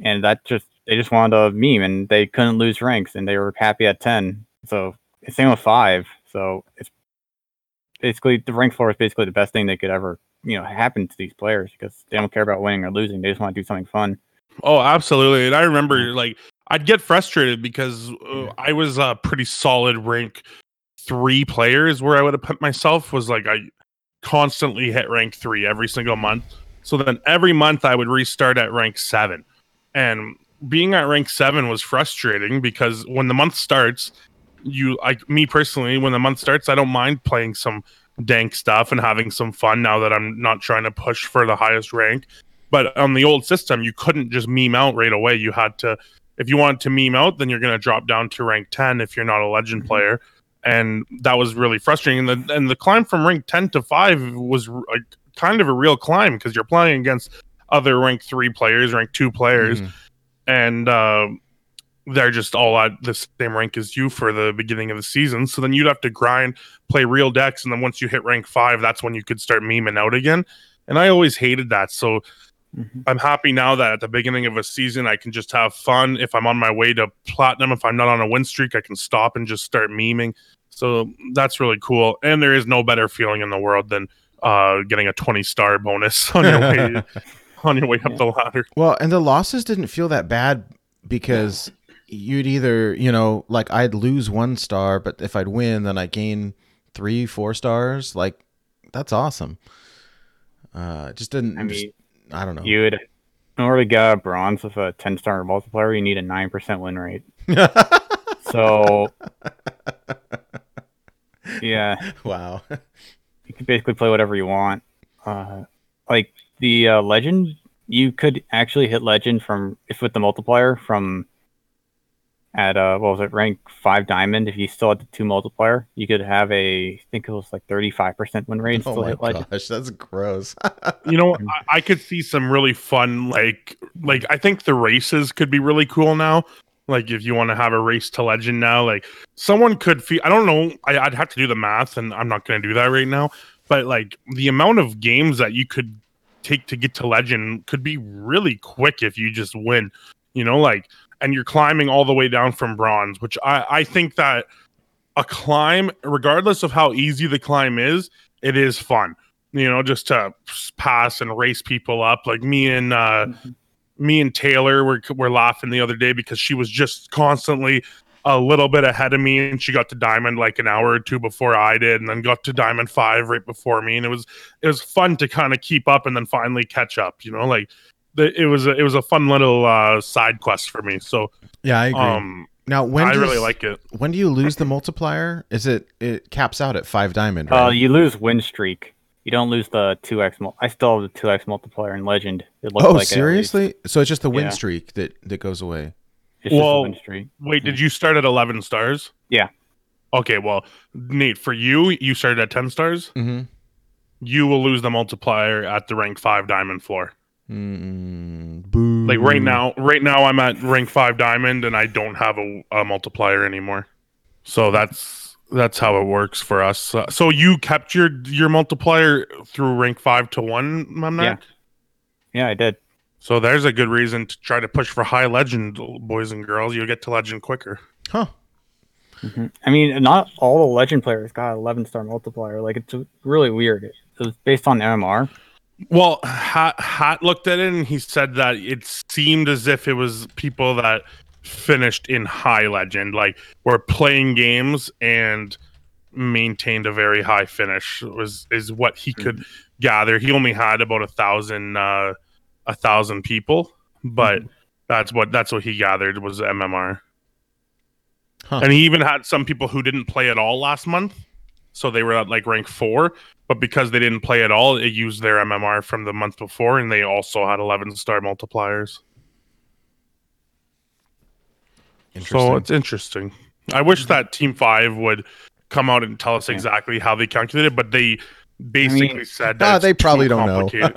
and that just they just wanted a meme and they couldn't lose ranks and they were happy at ten. So same with five. So it's basically the rank floor is basically the best thing that could ever you know happen to these players because they don't care about winning or losing. They just want to do something fun. Oh, absolutely. And I remember like I'd get frustrated because uh, I was a pretty solid rank three players where I would have put myself was like I constantly hit rank three every single month. So then every month I would restart at rank seven. And being at rank seven was frustrating because when the month starts, you like me personally, when the month starts, I don't mind playing some dank stuff and having some fun now that I'm not trying to push for the highest rank. But on the old system, you couldn't just meme out right away. You had to, if you wanted to meme out, then you're going to drop down to rank 10 if you're not a legend player. And that was really frustrating. And the, and the climb from rank 10 to 5 was like kind of a real climb because you're playing against other rank 3 players, rank 2 players, Mhm. and uh, they're just all at the same rank as you for the beginning of the season. So then you'd have to grind, play real decks, and then once you hit rank 5, that's when you could start memeing out again. And I always hated that. So I'm happy now that at the beginning of a season I can just have fun. If I'm on my way to platinum, if I'm not on a win streak, I can stop and just start memeing. So that's really cool. And there is no better feeling in the world than uh, getting a 20 star bonus on your way on your way up Yeah. the ladder. Well, and the losses didn't feel that bad because you'd either, you know, like I'd lose one star, but if I'd win, then I gain three, four stars. Like that's awesome. Uh, just didn't. I just- mean, I don't know. you would in order to get a bronze with a 10 star multiplier, you need a 9% win rate. So, yeah, wow. you can basically play whatever you want. Uh, like the uh, legend, you could actually hit legend from if with the multiplier from at uh what was it rank five diamond if you still had the two multiplier you could have a I think it was like thirty five percent win rate and Oh still my hit legend. gosh, that's gross. You know, I, I could see some really fun, like, like I think the races could be really cool now. Like, if you want to have a race to legend now, like someone could feel. I don't know. I, I'd have to do the math, and I'm not going to do that right now. But like the amount of games that you could take to get to legend could be really quick if you just win. You know, like, and you're climbing all the way down from bronze, which I I think that a climb, regardless of how easy the climb is, it is fun you know, just to pass and race people up. Like me and uh, me and Taylor were were laughing the other day because she was just constantly a little bit ahead of me, and she got to diamond like an hour or two before I did, and then got to diamond five right before me, and it was it was fun to kind of keep up and then finally catch up. You know, like it was a, it was a fun little uh, side quest for me. So yeah, I agree. um, now, when I does, really like it. When do you lose the multiplier? Is it it caps out at five diamond? Uh, Right? you lose win streak. You don't lose the two x. Mul- I still have the two x multiplier in legend. It looks oh, like it seriously? So it's just the win Yeah. streak that that goes away. It's just a Well, win streak. Wait, did you start at eleven stars? Yeah. Okay, well, Nate, for you, you started at ten stars. Mm-hmm. you will lose the multiplier at the rank five diamond floor. Mm, boo. Like right now, right now I'm at rank five diamond and I don't have a, a multiplier anymore. So that's that's how it works for us. Uh, so you kept your your multiplier through rank five to one, Memnarch? Yeah. Yeah, I did. So there's a good reason to try to push for high legend, boys and girls. You'll get to legend quicker. Huh. I mean, not all the legend players got 11 star multiplier. Like it's really weird. It was based on MMR. Well, Hat, Hat looked at it and he said that it seemed as if it was people that finished in high legend, like were playing games and maintained a very high finish. Was is what he could gather. He only had about a thousand, uh, a thousand people, but that's what that's what he gathered was MMR. Huh. And he even had some people who didn't play at all last month, so they were at like rank four but because they didn't play at all, it used their MMR from the month before, and they also had 11 star multipliers. Interesting. So it's interesting. I wish mm-hmm. that Team Five would come out and tell us Yeah. exactly how they calculated, but they basically mean- said that they probably too don't know.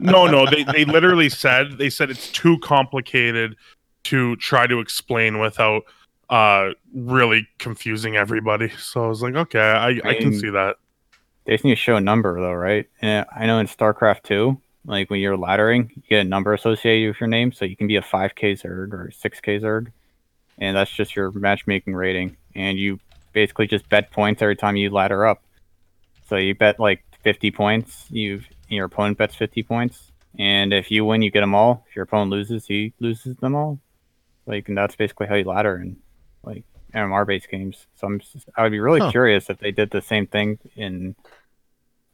no, no, they they literally said they said it's too complicated to try to explain without uh really confusing everybody. So I was like, okay, I, I can see that. They just need to show a number though, right? And I know in StarCraft 2, like when you're laddering, you get a number associated with your name, so you can be a 5k Zerg or 6k Zerg, and that's just your matchmaking rating. And you basically just bet points every time you ladder up. So you bet like 50 points, you your opponent bets 50 points, and if you win, you get them all. If your opponent loses, he loses them all. Like, and that's basically how you ladder in like MMR based games. So I'm just, I would be really Huh. curious if they did the same thing in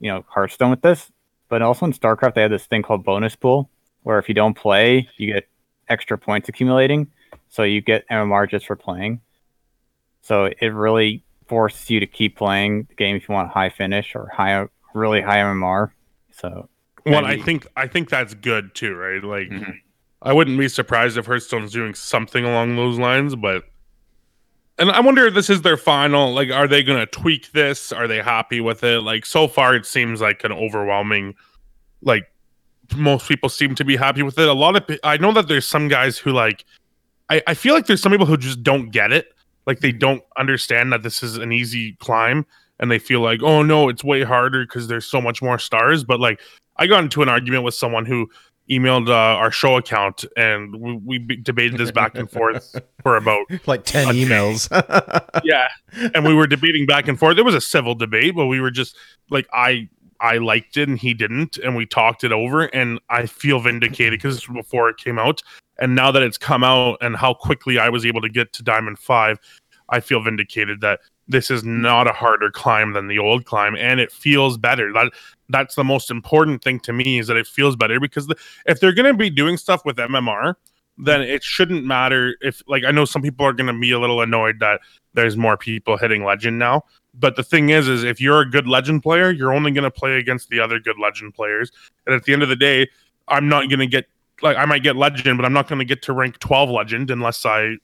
you know Hearthstone with this, but also in StarCraft they have this thing called bonus pool, where if you don't play, you get extra points accumulating, so you get MMR just for playing. So it really forces you to keep playing the game if you want a high finish or high, really high MMR. So Well, I I think I think that's good too, right? Like, Mhm. I wouldn't be surprised if Hearthstone's doing something along those lines, but and I wonder if this is their final. Like, are they going to tweak this? Are they happy with it? Like, so far, it seems like an overwhelming. Like, most people seem to be happy with it. A lot of I know that there's some guys who like. I I feel like there's some people who just don't get it. Like, they don't understand that this is an easy climb, and they feel like, oh no, it's way harder because there's so much more stars. But like, I got into an argument with someone who emailed uh, our show account, and we, we debated this back and forth for about like 10 emails. yeah, and we were debating back and forth. It was a civil debate, but we were just like, I I liked it and he didn't, and we talked it over, and I feel vindicated because before it came out, and now that it's come out and how quickly I was able to get to Diamond Five, I feel vindicated that this is not a harder climb than the old climb, and it feels better. That that's the most important thing to me is that it feels better because the, if they're going to be doing stuff with MMR, then it shouldn't matter if like I know some people are going to be a little annoyed that there's more people hitting legend now. But the thing is, is if you're a good legend player, you're only going to play against the other good legend players. And at the end of the day, I'm not going to get like I might get legend, but I'm not going to get to rank 12 legend unless I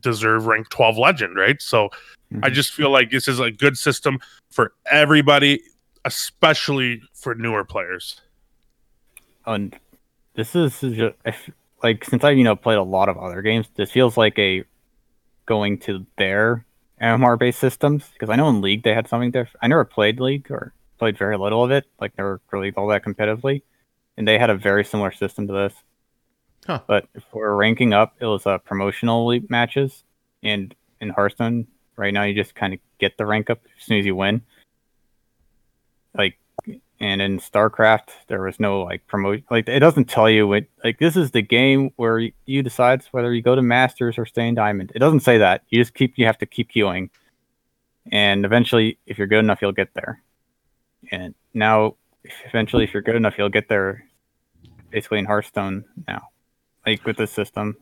deserve rank 12 legend, right? So I Mhm. just feel like this is a good system for everybody, especially for newer players. and this is just like since I've you know played a lot of other games, this feels like a going to their MMR based systems because I know in League they had something different. I never played League or played very little of it, like never really all that competitively, and they had a very similar system to this. Huh. But for ranking up, it was uh, promotional matches, and in Hearthstone right now you just kind of get the rank up as soon as you win. Like and in StarCraft there was no like promote like it doesn't tell you what like this is the game where you decides whether you go to Masters or stay in Diamond. It doesn't say that. You just keep you have to keep queuing, and eventually, if you're good enough, you'll get there. And now, eventually, if you're good enough, you'll get there. Basically, in Hearthstone now, like with the system.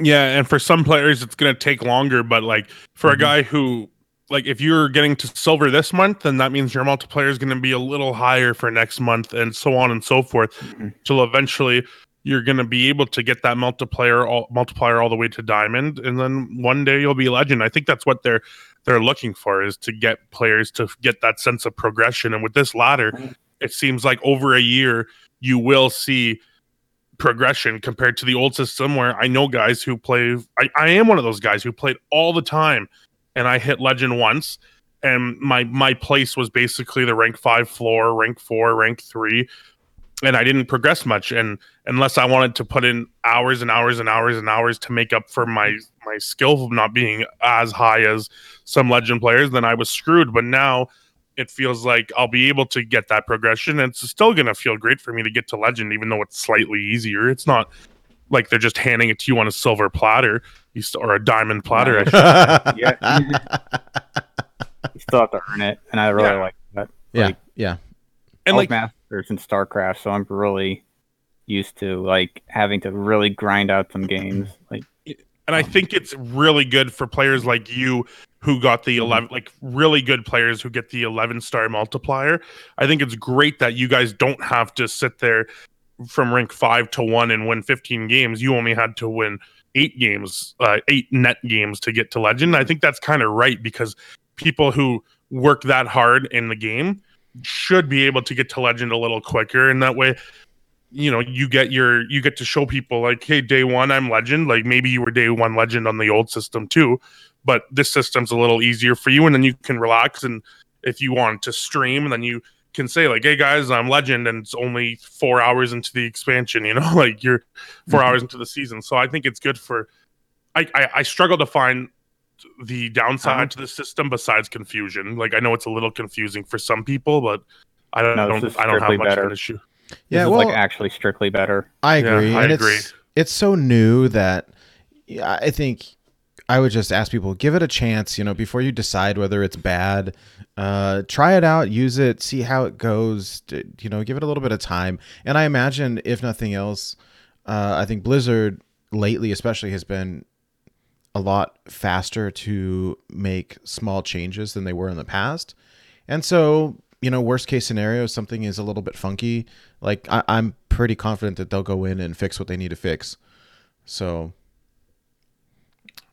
Yeah, and for some players it's going to take longer, but like for Mhm. a guy who like if you're getting to silver this month, then that means your multiplier is going to be a little higher for next month and so on and so forth Mhm. till eventually you're going to be able to get that multiplier all multiplier all the way to diamond and then one day you'll be legend. I think that's what they're they're looking for is to get players to get that sense of progression and with this ladder it seems like over a year you will see progression compared to the old system where I know guys who play I, I am one of those guys who played all the time and I hit legend once and my my place was basically the rank 5 floor, rank 4, rank 3 and I didn't progress much. And unless I wanted to put in hours and hours and hours and hours to make up for my my skill of not being as high as some legend players then I was screwed. But now it feels like I'll be able to get that progression. And it's still going to feel great for me to get to legend, even though it's slightly easier. It's not like they're just handing it to you on a silver platter or a diamond platter. I Yeah. You still have to earn it, and I really Yeah. like that. yeah, Like- yeah. and like, like Masters and StarCraft, so I'm really used to like having to really grind out some games. Like and I um, think it's really good for players like you who got the 11 like really good players who get the 11 star multiplier. I think it's great that you guys don't have to sit there from rank 5 to 1 and win 15 games. You only had to win 8 games, uh, 8 net games to get to legend. I think that's kind of right because people who work that hard in the game should be able to get to legend a little quicker and that way you know you get your you get to show people like hey day one i'm legend like maybe you were day one legend on the old system too but this system's a little easier for you and then you can relax and if you want to stream then you can say like hey guys i'm legend and it's only four hours into the expansion you know like you're 4 Mhm. hours into the season so i think it's good for i i, I struggle to find the downside Uh-huh. to the system besides confusion like i know it's a little confusing for some people but i don't, No, this don't i don't have strictly much of an issue Yeah, this is well, like actually strictly better. I Yeah, agree. I and agree. it's it's so new that yeah, I think I would just ask people give it a chance, you know, before you decide whether it's bad. Uh, try it out, use it, see how it goes. You know, give it a little bit of time. And I imagine, if nothing else, uh, I think Blizzard lately, especially, has been a lot faster to make small changes than they were in the past. And so, you know, worst case scenario, something is a little bit funky. Like I, I'm pretty confident that they'll go in and fix what they need to fix. So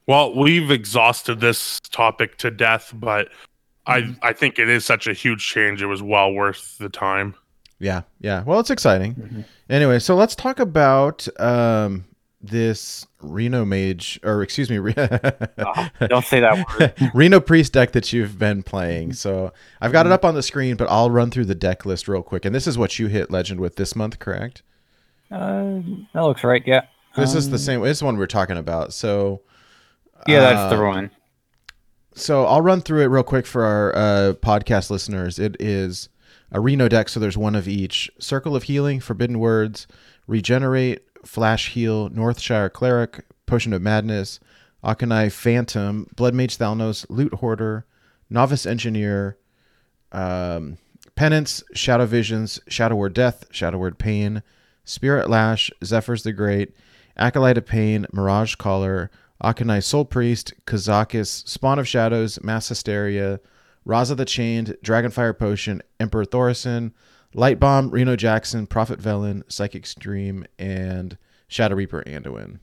Well, we've exhausted this topic to death, but Mm-hmm. I I think it is such a huge change. It was well worth the time. yeah, yeah. Well, it's exciting. Mhm. Anyway, so let's talk about um, this Reno Mage, or excuse me, Oh, don't say that word. Reno Priest deck that you've been playing. So I've got it up on the screen, but I'll run through the deck list real quick. And this is what you hit Legend with this month, correct? Uh, that looks right. Yeah. This is the Um, same. This is the one we're talking about. So Yeah, that's the uh, one. So I'll run through it real quick for our uh, podcast listeners. It is a Reno deck, so there's one of each. Circle of Healing, Forbidden Words, Regenerate, Flash Heal, Northshire Cleric, Potion of Madness, Akanai Phantom, Blood Mage Thalnos, Loot Hoarder, Novice Engineer, um, Penance, Shadow Visions, Shadow Word Death, Shadow Word Pain, Spirit Lash, Zephrys the Great, Acolyte of Pain, Mirage Caller, Auchenai Soul Priest, Kazakus, Spawn of Shadows, Mass Hysteria, Raza the Chained, Dragonfire Potion, Emperor Thaurissan, Light Bomb, Reno Jackson, Prophet Velen, Psychic Scream, and Shadow Reaper Anduin.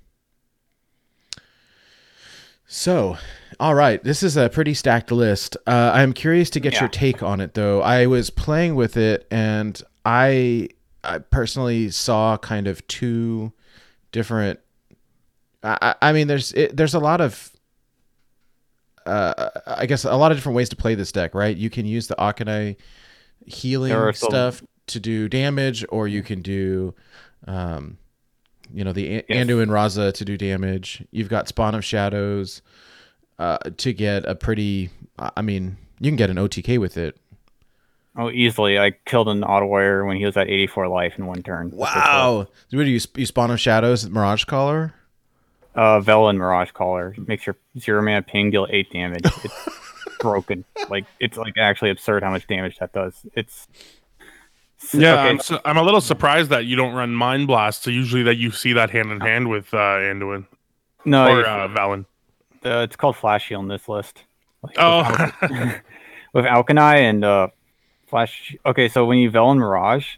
So, all right, this is a pretty stacked list. Uh, I'm curious to get Yeah. your take on it, though. I was playing with it, and I, I personally saw kind of two different. I, I mean, there's it, there's a lot of. Uh, I guess a lot of different ways to play this deck, right? You can use the Akane healing some- stuff to do damage, or you can do, um, you know, the Yes. Anduin Raza to do damage. You've got Spawn of Shadows uh, to get a pretty. I mean, you can get an OTK with it. Oh, easily. I killed an auto warrior when he was at 84 life in one turn. Wow! What do you you Spawn of Shadows Mirage Caller? Uh, Velen Mirage Caller makes your zero mana ping deal eight damage. It's broken. Like it's like actually absurd how much damage that does. It's Yeah, Okay. I'm, su- I'm a little surprised that you don't run Mind Blast. So usually that you see that hand in hand with uh, Anduin no, or uh, Velen. uh, it's called Flash Heal in this list. Like, Oh, with Auchenai and uh, Flash. Okay, so when you Velen Mirage,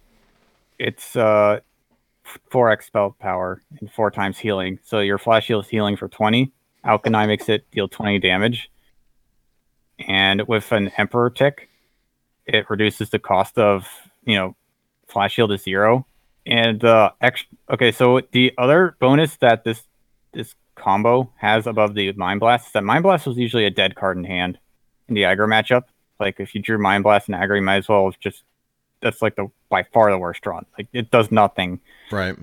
it's uh, 4x spell power and four times healing. So your Flash Heal is healing for 20. Auchenai makes it deal 20 damage. And with an Emperor tick, it reduces the cost of, you know, Flash Heal to zero. And uh, ex- okay, so the other bonus that this this combo has above the Mind Blast is that Mind Blast was usually a dead card in hand in the aggro matchup. Like if you drew Mind Blast and aggro, you might as well just that's like the by far the worst draw. Like it does nothing. Right.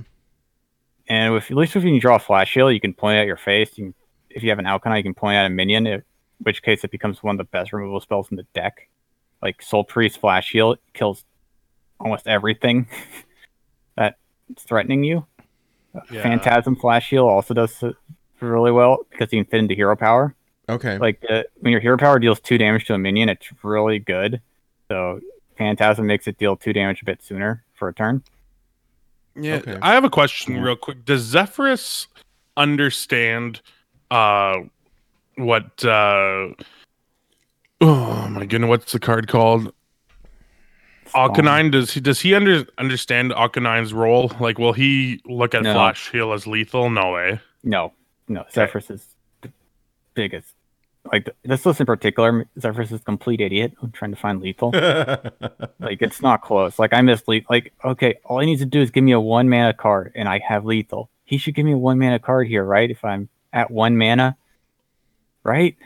And with at least if you can draw a flash heal, you can point at your face. You can, if you have an Auchenai, you can point at a minion. In which case, it becomes one of the best removal spells in the deck. Like Soul Priest Flash Heal kills almost everything that's threatening you. Yeah. Phantasm Flash Heal also does really well because you can fit into hero power. Okay. Like uh, when your hero power deals two damage to a minion, it's really good. So Phantasm makes it deal two damage a bit sooner for a turn. Yeah, Okay. I have a question Yeah. real quick. Does Zephrys understand uh what uh oh my goodness, what's the card called? Alkanine does he does he under understand Alkanine's role? Like will he look at No. Flash Heal as lethal? No way. No, no. Zephrys is the biggest. Like this list in particular, Zephrys is a complete idiot. I'm trying to find lethal. like it's not close. Like I miss lethal. Like okay, all he needs to do is give me a one mana card, and I have lethal. He should give me a one mana card here, right? If I'm at one mana, right?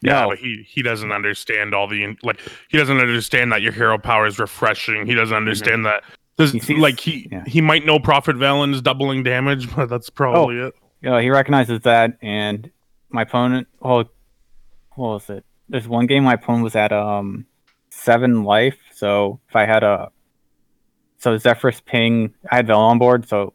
Yeah, No. but he he doesn't understand all the in- like he doesn't understand that your hero power is refreshing. He doesn't mm-hmm. understand that does He sees- like he yeah. he might know Prophet Velen is doubling damage, but that's probably oh. it. Yeah, he recognizes that, and my opponent. Oh, what was it? There's one game my opponent was at um seven life. So if I had a, so Zephrys ping, I had Vel on board. So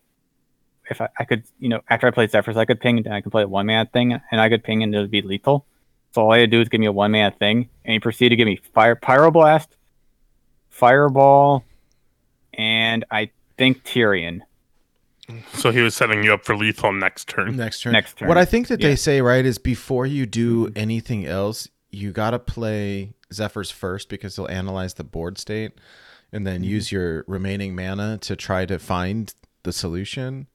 if I, I could, you know, after I played Zephrys, I could ping and I could play a one man thing, and I could ping and it would be lethal. So all I had to do is give me a one man thing, and he proceeded to give me fire pyroblast, fireball, and I think Tirion. So he was setting you up for lethal next turn. Next turn. Next turn. What I think that Yeah. they say, right, is before you do anything else, you got to play Zephrys first because they'll analyze the board state and then use your remaining mana to try to find the solution.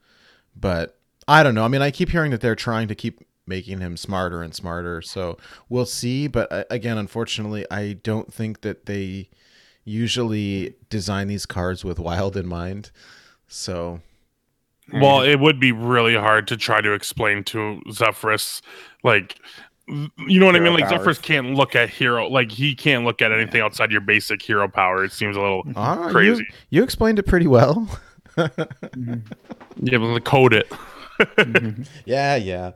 But I don't know. I mean, I keep hearing that they're trying to keep making him smarter and smarter. So we'll see. But uh, again, unfortunately, I don't think that they usually design these cards with wild in mind. So Well, it would be really hard to try to explain to Zephrys, like, you know what I mean? Like, powers. Zephrys can't look at hero, like, he can't look at anything outside your basic hero power. It seems a little Ah, crazy. You, explained it pretty well. You able to code it. Yeah, yeah.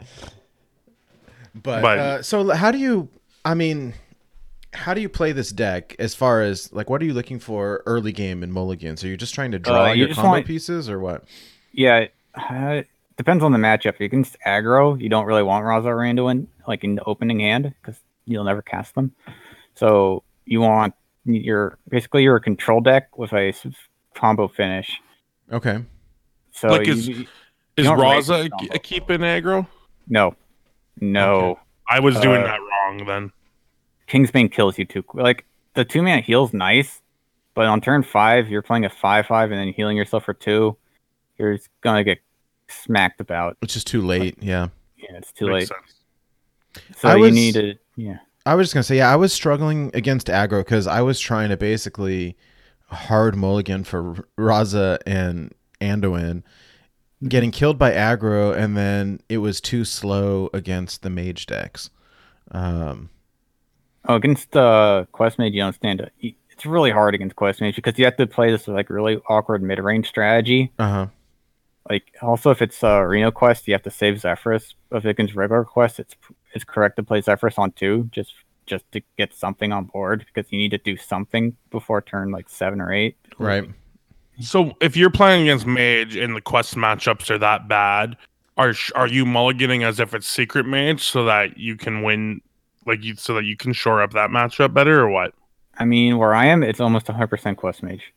But, But- uh, so how do you? I mean, how do you play this deck as far as like what are you looking for early game in mulligans? Are you're just trying to draw Uh, you your just combo want- pieces or what? Yeah, uh, depends on the matchup. Against aggro, you don't really want Raza or Randuin like in the opening hand because you'll never cast them. So you want your basically your control deck with a combo finish. Okay. So Like, you- is- you- Is don't Raza the a, keep in aggro? no, no. I was doing Uh, that wrong then. Kingsbane kills you too. Like the two man heal's nice, but on turn five, you're playing a five five and then healing yourself for two. You're just gonna get smacked about. Which is too late. Yeah. Yeah, it's too Makes late. sense. So I you was- need to. Yeah. I was just gonna say, yeah, I was struggling against aggro because I was trying to basically hard mulligan for Raza and Anduin, getting killed by aggro, and then it was too slow against the mage decks. Um, Oh, against uh, Quest Mage, you don't stand up. It's really hard against Quest Mage because you have to play this like really awkward mid range strategy. uh huh. Like also, if it's uh, Reno Quest, you have to save Zephrys. If it's against regular Quest, it's it's correct to play Zephrys on two just just to get something on board because you need to do something before turn like seven or eight. Right. So if you're playing against Mage and the quest matchups are that bad, are are you mulliganing as if it's secret Mage so that you can win, like you so that you can shore up that matchup better or what? I mean, where I am, it's almost 100% Quest Mage.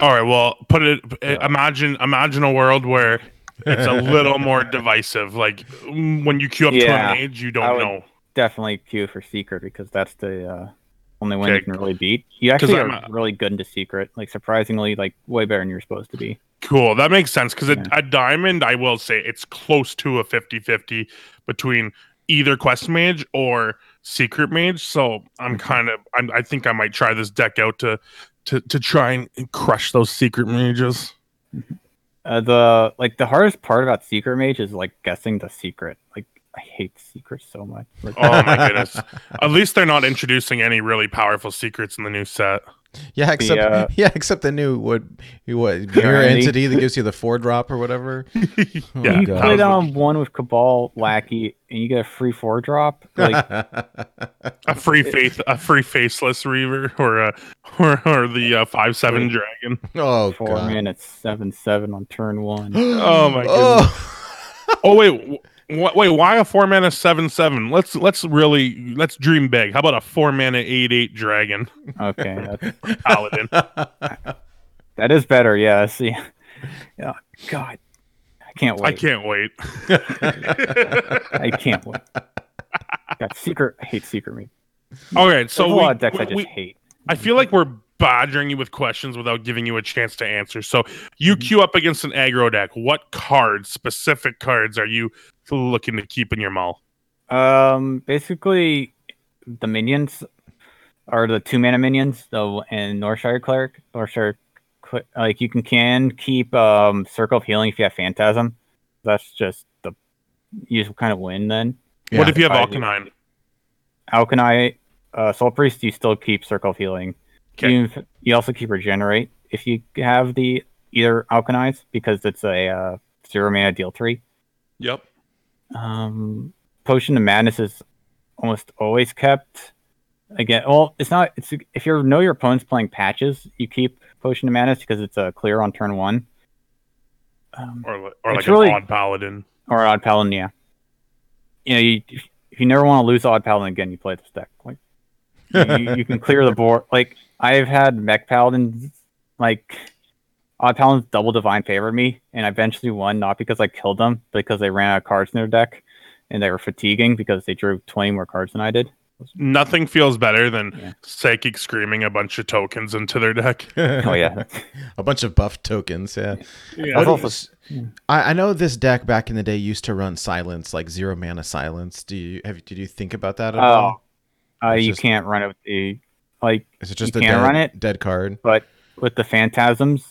All right, well, put it. Yeah. Imagine imagine a world where it's a little more divisive. Like mm, when you queue up to Yeah, a Mage, you don't would- know. Definitely queue for Secret because that's the uh, only one Okay. you can really beat. You actually are a- really good into Secret, like surprisingly, like way better than you're supposed to be. Cool. That makes sense because Yeah. at Diamond, I will say it's close to a 50 50 between either Quest Mage or Secret Mage. So I'm Mm-hmm. kind of, I'm, I think I might try this deck out to, to, to try and crush those Secret Mages. Uh, the like the hardest part about Secret Mage is like guessing the secret. Like I hate secrets so much. Like, Oh my goodness. At least they're not introducing any really powerful secrets in the new set. Yeah, except uh, yeah, except the new what what mirror Entity. entity that gives you the four drop or whatever. Oh, Yeah, you God. play that was down one with Cabal Lackey and you get a free four drop. Like a free faith, a free faceless Reaver or a, or, or the uh, five seven dragon. oh four god. minutes, seven seven on turn one. Oh my Oh. Oh wait, wh- wait. Why a four mana seven seven? Let's let's really let's dream big. How about a four mana eight eight dragon Okay, that's, paladin? that is better. Yeah. See, yeah. God, I can't wait. I can't wait. I can't wait. God, secret. I hate secret me. All right, So so a we, lot of decks I just we- hate. I feel like we're badgering you with questions without giving you a chance to answer. So you Mm-hmm. queue up against an aggro deck. What cards, specific cards, are you looking to keep in your mull? Um, basically, the minions are the two mana minions, though, and Northshire Cleric. Northshire, like you can can keep um Circle of Healing if you have Phantasm. That's just the you just kind of win then. Yeah. what if you have Alkanine? Alkanite, uh, Soul Priest, you still keep Circle of Healing. 'Kay. You you also keep Regenerate if you have the either Alkanize because it's a uh, zero mana deal three. Yep. Um, Potion of Madness is almost always kept. Again, well, it's not. It's if you know your opponent's playing patches, you keep Potion of Madness because it's a clear on turn one. Um, Or, or It's like really- an odd paladin. or Odd Paladin, yeah. You know, you, if if you never want to lose Odd Paladin again, you play this deck. Like, you, you can clear the board. Like, I've had Mech Paladins, like, Odd Paladins double Divine favored me, and I eventually won, not because I killed them, but because they ran out of cards in their deck, and they were fatiguing because they drew 20 more cards than I did. Nothing feels better than Yeah. psychic screaming a bunch of tokens into their deck. Oh, yeah. a bunch of buff tokens. Yeah. Yeah. What I've do also- you- I, I know this deck back in the day used to run silence, like zero mana silence. Do you have? Did you think about that at Oh, all? uh, you just- can't run it with the, like, Is it just you a can dead, run it. dead card? but with the Phantasms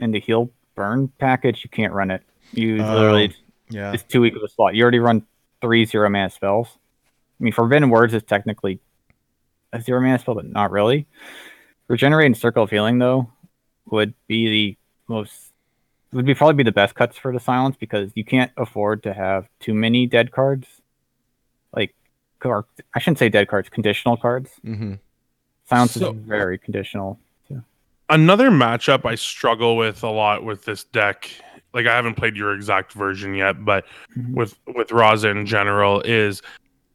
and the Heal Burn package, you can't run it. You Oh. literally Yeah. it's too weak of a slot. You already run three zero mana spells. I mean, Forbidden Words is technically a zero mana spell, but not really. Regenerate and Circle of Healing though would be the most would be probably be the best cuts for the silence because you can't afford to have too many dead cards. Like, or I shouldn't say dead cards, conditional cards. Mm-hmm. Silence So- is very conditional. Another matchup I struggle with a lot with this deck, like I haven't played your exact version yet, but Mhm. with with Raza in general is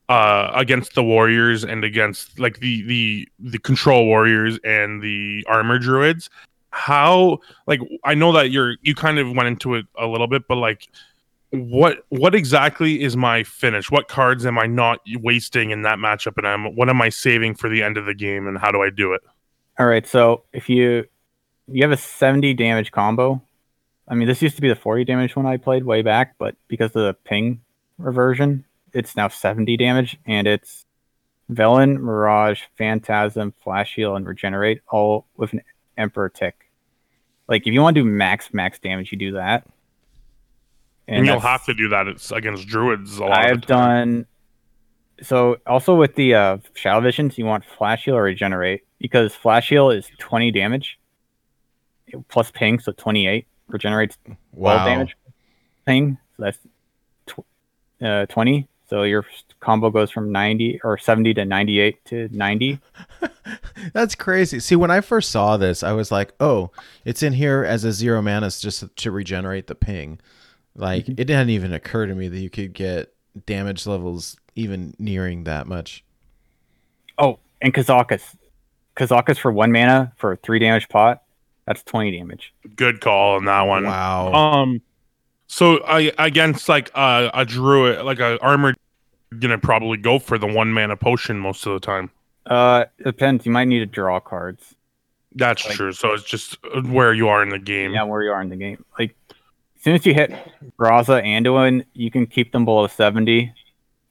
uh against the warriors and against like the the the control warriors and the armor druids how like i know that you're you kind of went into it a little bit but like what what exactly is my finish what cards am i not wasting in that matchup and i'm what am i saving for the end of the game and how do i do it All right, so if you you have a 70 damage combo, I mean this used to be the 40 damage one I played way back, but because of the ping reversion, it's now 70 damage, and it's Velen, Mirage, Phantasm, Flash Heal, and Regenerate, all with an Emperor tick. Like if you want to do max max damage, you do that. And, you'll have to do that it's against druids a lot I've of the time. done so also with the uh, shadow visions, you want flash heal or regenerate because flash heal is 20 damage plus ping, so 28 regenerates 12 Wow. damage ping, so that's tw- uh, 20. So your combo goes from 90 or 70 to 98 to 90. That's crazy. See, when I first saw this, I was like, "Oh, it's in here as a zero mana just to regenerate the ping." Like Mm-hmm. it didn't even occur to me that you could get damage levels even nearing that much. Oh, and Kazakus. Kazakus for one mana for a three damage pot. That's 20 damage. good call on that one Wow. Um, so I against like uh, a druid, like a armored, gonna probably go for the one mana potion most of the time. Uh, it depends. You might need to draw cards. That's Like- true. So it's just where you are in the game. Yeah, where you are in the game. Like, as soon as you hit Graza and Anduin, you can keep them below 70,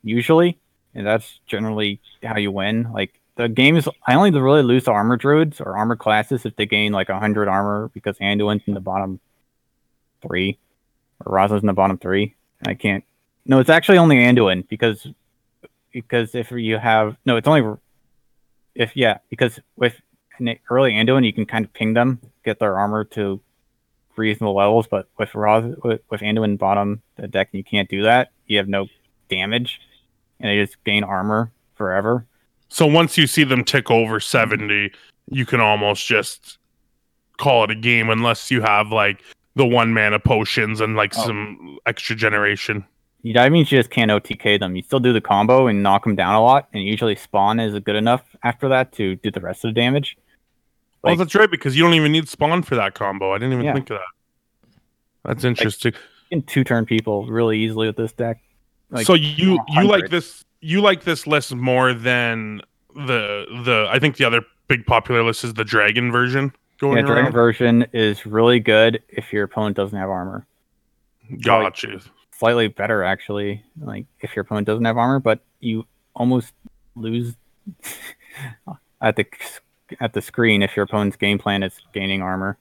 usually, and that's generally how you win. Like, the games, I only really lose to armor druids or armor classes if they gain like 100 armor because Anduin's in the bottom three, or Raza's in the bottom three. I can't. No, it's actually only Anduin because because if you have no, it's only if yeah because with early Anduin you can kind of ping them, get their armor to reasonable levels, but with Raz with, with Anduin bottom the deck you can't do that. You have no damage, and they just gain armor forever. So once you see them tick over seventy, you can almost just call it a game, unless you have like the one mana potions and like Oh. some extra generation. That means you just can't OTK them. You still do the combo and knock them down a lot, and usually spawn is good enough after that to do the rest of the damage. Oh, Like- that's right, because you don't even need spawn for that combo. I didn't even Yeah. think of that. That's interesting. You can two turn people really easily with this deck. Like, so you you like this you like this list more than the the I think the other big popular list is the dragon version going yeah, dragon around. version is really good if your opponent doesn't have armor. Got you. Slightly better actually, like if your opponent doesn't have armor, but you almost lose at the at the screen if your opponent's game plan is gaining armor.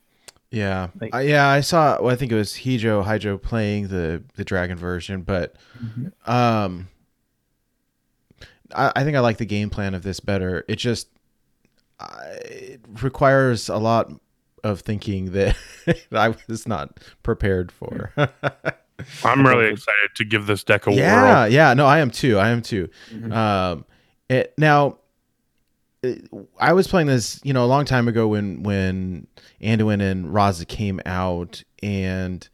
Yeah, Like- I, yeah. I saw. Well, I think it was Hijo Hydro playing the the dragon version, but um, I, I think I like the game plan of this better. It just I, it requires a lot of thinking that I was not prepared for. I'm really excited to give this deck a yeah, whirl. yeah. No, I am too. I am too. Mhm. Um, it, now, it- I was playing this, you know, a long time ago when when Anduin and Raza came out, and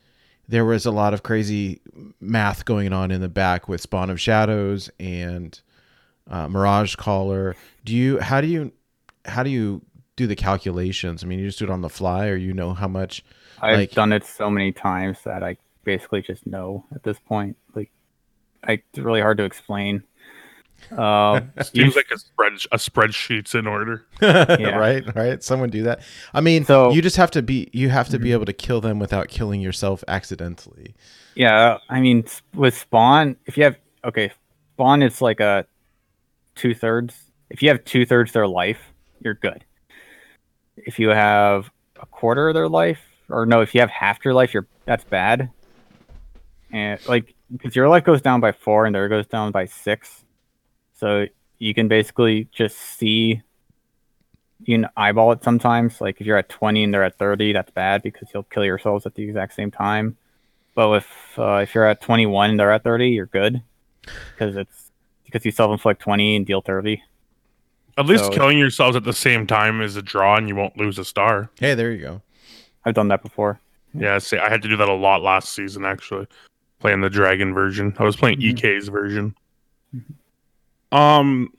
there was a lot of crazy math going on in the back with Spawn of Shadows and uh, Mirage Caller. Do you? How do you? How do you do the calculations? I mean, you just do it on the fly, or you know how much? I've Like- done it so many times that I basically just know at this point. Like, I, it's really hard to explain. Uh, Seems you- like a spread a spreadsheet's in order. right, right. Someone do that. I mean, So- you just have to be. You have to be Mhm. able to kill them without killing yourself accidentally. yeah, I mean, with spawn, if you have okay, spawn is like a two thirds. If you have two thirds their life, you're good. If you have a quarter of their life, or no, if you have half your life, you're that's bad. And like, because your life goes down by four and their goes down by six, so you can basically just see. You can eyeball it sometimes. Like if you're at 20 and they're at 30, that's bad because you'll kill yourselves at the exact same time. But if uh, if you're at 21 and they're at 30, you're good because it's because you self inflict 20 and deal 30. At least So- killing yourselves at the same time is a draw, and you won't lose a star. Hey, there you go. I've done that before. Yeah, see, I had to do that a lot last season actually, playing the dragon version. I was playing Mhm. EK's version. Mm-hmm. Um,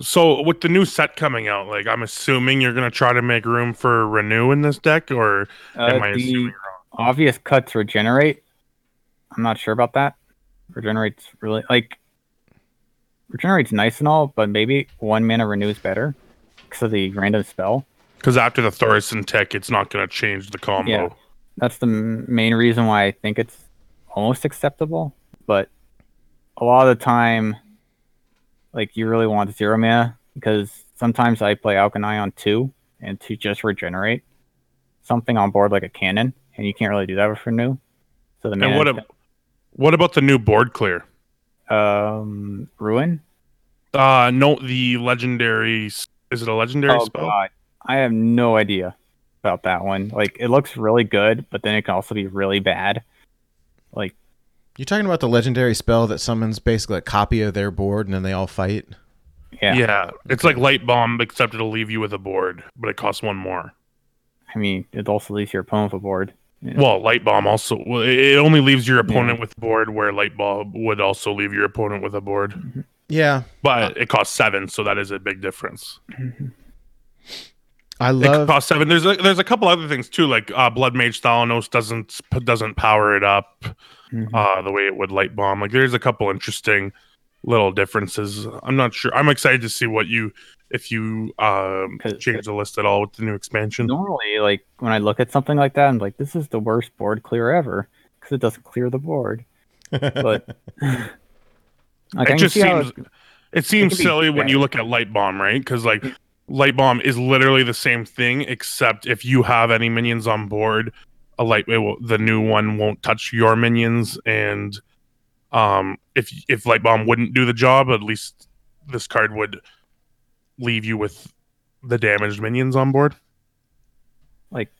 so with the new set coming out, like I'm assuming you're gonna try to make room for renew in this deck, or am Uh, I the assuming wrong? obvious cuts regenerate. I'm not sure about that. Regenerate's really like regenerate's nice and all, but maybe one mana renew is better because of the random spell. Because after the Thaurissan tech, it's not gonna change the combo. Yeah. That's the m- main reason why I think it's almost acceptable. But a lot of the time, like you really want zero mana because sometimes I play Auchenai on two and to just regenerate something on board like a cannon, and you can't really do that with renew. So the And what ab- what about the new board clear? um ruin. Uh, no, the legendary. Is it a legendary Oh spell? god, I have no idea about that one. Like it looks really good, but then it can also be really bad. Like You talking about the legendary spell that summons basically a copy of their board and then they all fight? yeah, Yeah, it's like light bomb, except it'll leave you with a board, but it costs one more. I mean it also leaves your opponent with a board. Yeah. Well, light bomb also well, it it only leaves your opponent with board, where light bomb would also leave your opponent with a board, Yeah, but it costs seven, so that is a big difference. I love It costs seven. There's a, there's a couple other things too, like uh, blood mage Thalnos doesn't doesn't power it up Mhm. uh, the way it would light bomb. Like there's a couple interesting little differences. I'm not sure. I'm excited to see what you if you um, change the list at all with the new expansion. Normally, like when I look at something like that, I'm like, this is the worst board clear ever because it doesn't clear the board. But like, it just see seems it seems can be silly when you look at light bomb, right? Because like light bomb is literally the same thing, except if you have any minions on board, a light will, the new one won't touch your minions, and um, if if light bomb wouldn't do the job, at least this card would leave you with the damaged minions on board. Like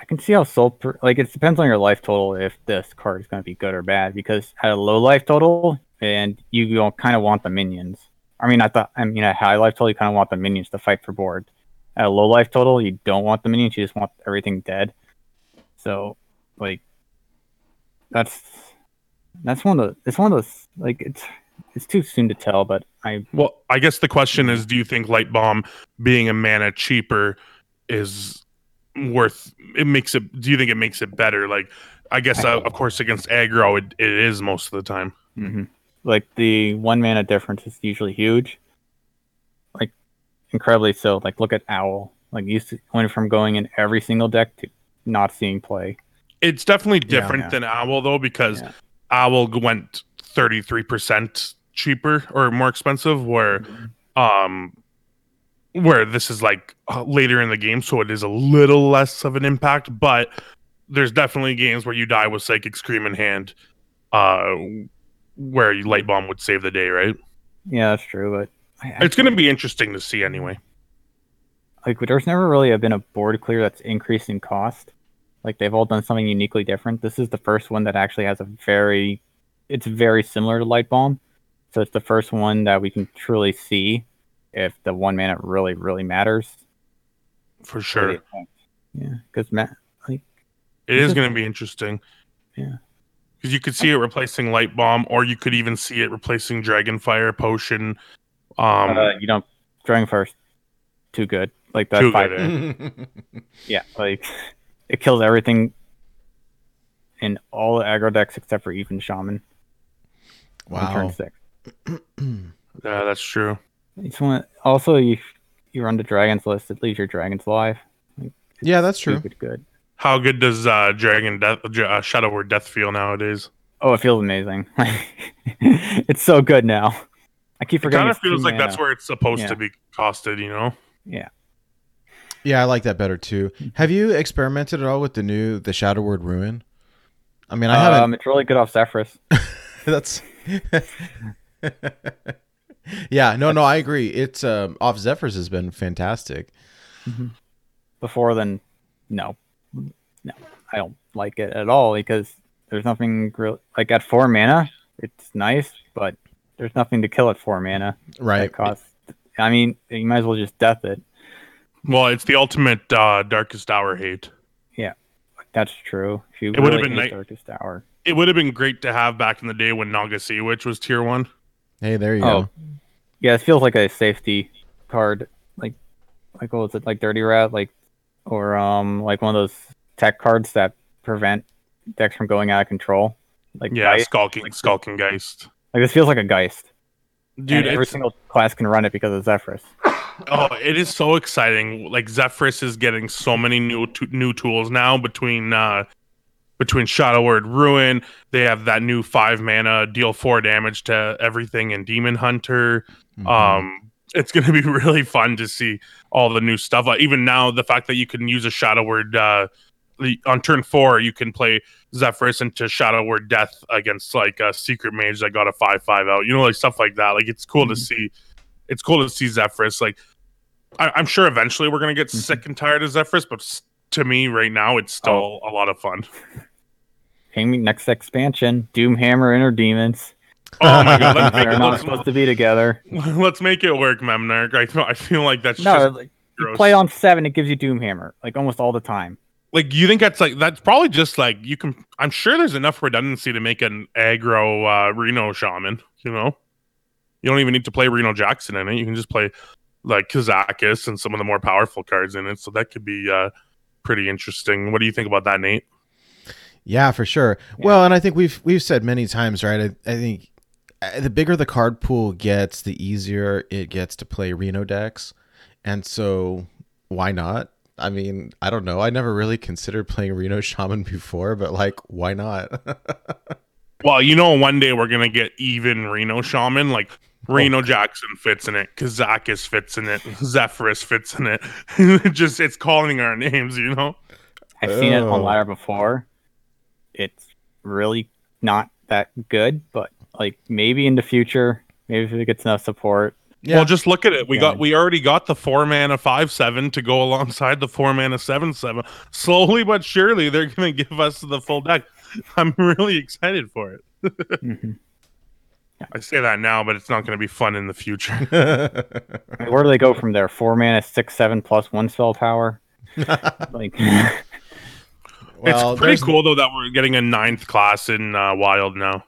I can see how soul per- like it depends on your life total if this card is going to be good or bad because at a low life total and you don't kind of want the minions. I mean, I thought I mean at high life total you kind of want the minions to fight for board. At a low life total you don't want the minions, you just want everything dead. So like that's that's one of the it's one of those like it's it's too soon to tell, but I Well, I guess the question is, do you think light bomb being a mana cheaper is worth? It makes it. Do you think it makes it better? Like, I guess uh, of course against aggro, it, it is most of the time. hmm Like the one mana difference is usually huge, like incredibly so. Like look at Owl. Like used to went from going in every single deck to not seeing play. It's definitely different Yeah. than Owl though, because Yeah. Owl went thirty three percent cheaper or more expensive, where um, where this is like uh, later in the game, so it is a little less of an impact. But there's definitely games where you die with Psychic Scream in hand, uh, where you light bomb would save the day, right? Yeah, that's true. But I, I, It's going to be interesting to see anyway. like there's never really been a board clear that's increased in cost. Like they've all done something uniquely different. This is the first one that actually has a very, it's very similar to Light Bomb. So it's the first one that we can truly see if the one mana really, really matters. For sure. Yeah, because Matt, like, It is going to be interesting. Yeah. Because you could see it replacing Light Bomb, or you could even see it replacing Dragonfire Potion. Um, uh, you know, Dragonfire's too good. Like that Too five, yeah, like it kills everything in all the aggro decks except for even Shaman on turn six. yeah, that's true. It's one. Also, you you run the dragons list. It leaves your dragons alive. Yeah, that's true. Good. How good does uh, Dragon Death, uh, Shadow Word Death feel nowadays? Oh, it feels amazing. it's so good now. I keep forgetting. It kind of feels like that's where it's supposed Yeah. to be costed, you know? Yeah. Yeah, I like that better too. Have you experimented at all with the new the Shadow Word Ruin? I mean, I haven't. Um, it's really good off Zephrys. That's. yeah, no, no, I agree. It's um, off Zephrys has been fantastic. Before then, no, no, I don't like it at all because there's nothing real like at four mana. It's nice, but there's nothing to kill at four mana. Right. Costs I mean, you might as well just death it. Well, it's the ultimate uh, Darkest Hour hate. Yeah, that's true. If you It would've been hate Darkest Hour. It would have been great to have back in the day when Naga Sea Witch was tier one. Hey, there you Oh, go. yeah, it feels like a safety card, like like what was it, like Dirty Rat, like or um like one of those tech cards that prevent decks from going out of control. Like Yeah, Geist. Skulking, like- Skulking Geist. like this feels like a Geist. Dude, and every single class can run it because of Zephrys. Oh, it is so exciting. Like Zephrys is getting so many new t- new tools now between uh between Shadow Word Ruin. They have that new five mana deal four damage to everything in Demon Hunter. Mhm. Um, it's going to be really fun to see all the new stuff. Like even now, the fact that you can use a Shadow Word uh, on turn four, you can play Zephrys into Shadow Word Death against like a Secret Mage that got a five five out. You know, like stuff like that. Like it's cool to see. It's cool to see Zephrys. Like I- I'm sure eventually we're going to get Mhm. sick and tired of Zephrys, but to me right now, it's still a lot of fun. Me next expansion, Doomhammer Inner Demons. Oh my god, let's make, They're it, not supposed to be together. let's make it work, Memnarch. I feel, I feel like that's No, just like, play on seven, it gives you Doomhammer like almost all the time. like you think that's like that's probably just like you can i'm sure there's enough redundancy to make an aggro uh reno shaman you know you don't even need to play reno jackson in it you can just play like kazakus and some of the more powerful cards in it so that could be uh pretty interesting what do you think about that nate Yeah, for sure. Well, and I think we've we've said many times, right? I, I think uh, the bigger the card pool gets, the easier it gets to play Reno decks, and so why not? I mean, I don't know. I never really considered playing Reno Shaman before, but like, why not? well you know one day we're gonna get even reno shaman like Reno Jackson fits in it. Kazakus fits in it. Zephrys fits in it. It just it's calling our names, you know. I've seen it on Oh. ladder before. It's really not that good, but like maybe in the future, maybe if it gets enough support. Yeah. Well, just look at it. We Yeah. got we already got the four man mana five seven to go alongside the four man mana seven seven. Slowly but surely, they're gonna give us the full deck. I'm really excited for it. Mhm. I say that now, but it's not gonna be fun in the future. Where do they go from there? Four mana, six, seven plus one spell power. Like, well, it's pretty there's- cool though that we're getting a ninth class in uh, Wild now.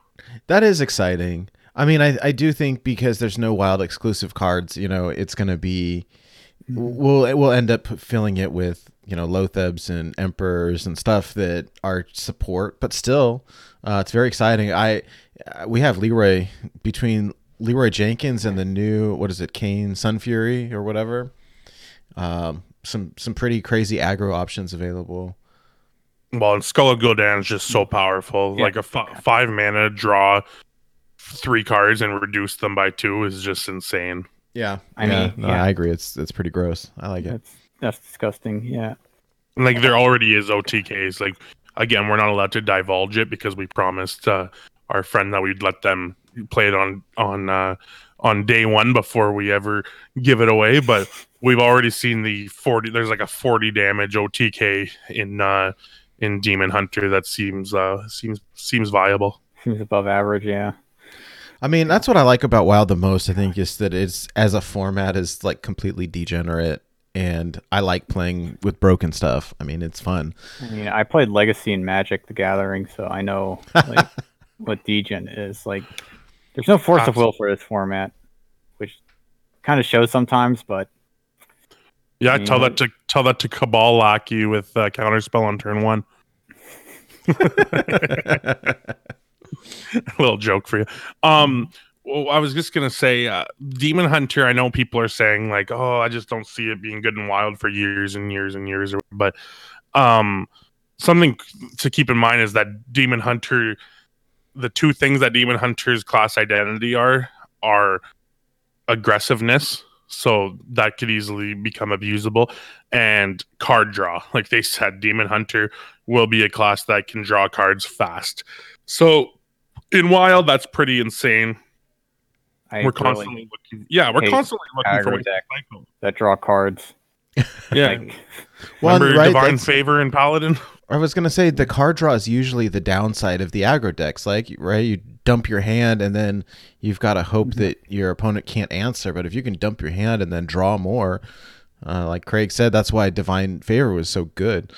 That is exciting. I mean, I, I do think because there's no wild exclusive cards, you know, it's going to be we'll we'll end up filling it with you know Loathebs and Emperors and stuff that are support, but still, uh, it's very exciting. I uh, we have Leroy between Leroy Jenkins and the new what is it, Kayn Sunfury or whatever. Um, some some pretty crazy aggro options available. Well, and Skull of Gul'dan is just so powerful. Yeah. Like a f- five mana draw three cards and reduce them by two is just insane. Yeah, I yeah, mean, no, yeah. I agree. It's it's pretty gross. I like it. that's that's disgusting. Yeah. Like there already is OTKs. Like again, we're not allowed to divulge it because we promised uh, our friend that we'd let them play it on on uh, on day one before we ever give it away. But we've already seen the forty. There's like a forty damage OTK in uh, in Demon Hunter that seems uh, seems seems viable. Seems above average. Yeah. I mean, that's what I like about WoW the most. I think is that it's as a format is like completely degenerate, and I like playing with broken stuff. I mean, it's fun. I mean, I played Legacy and Magic: The Gathering, so I know like what degen is. Like, there's no force of will for this format, which kind of shows sometimes. But Yeah, Yeah. tell that to tell that to Cabal Lackey with uh, counterspell on turn one. a little joke for you. Um, well, I was just gonna say, uh, Demon Hunter. I know people are saying like, "Oh, I just don't see it being good and wild for years and years and years." But um, something to keep in mind is that Demon Hunter, the two things that Demon Hunter's class identity are are aggressiveness. So that could easily become abusable and card draw. Like they said, Demon Hunter will be a class that can draw cards fast. So in Wild, that's pretty insane. I we're really constantly looking. Yeah, we're constantly looking for aggro ways deck. cycle. that draw cards. Yeah, Like, Well, remember right, Divine Favor and Paladin? I was gonna say the card draw is usually the downside of the aggro decks. Like, right, you dump your hand and then you've got to hope that your opponent can't answer. But if you can dump your hand and then draw more, uh, like Craig said, that's why Divine Favor was so good.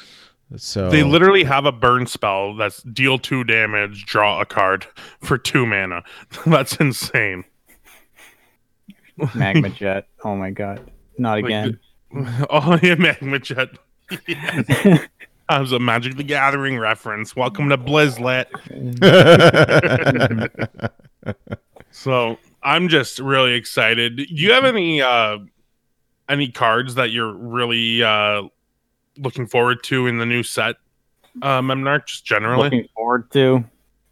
So They literally have a burn spell that's deal two damage, draw a card for two mana. that's insane. Magma Jet. Oh my god. Not Like, again. Oh yeah, Magma Jet. That was a Magic the Gathering reference. Welcome to Blizzlet. So I'm just really excited. Do you have any uh any cards that you're really uh looking forward to in the new set? Uh Memnarch, just generally. Looking forward to.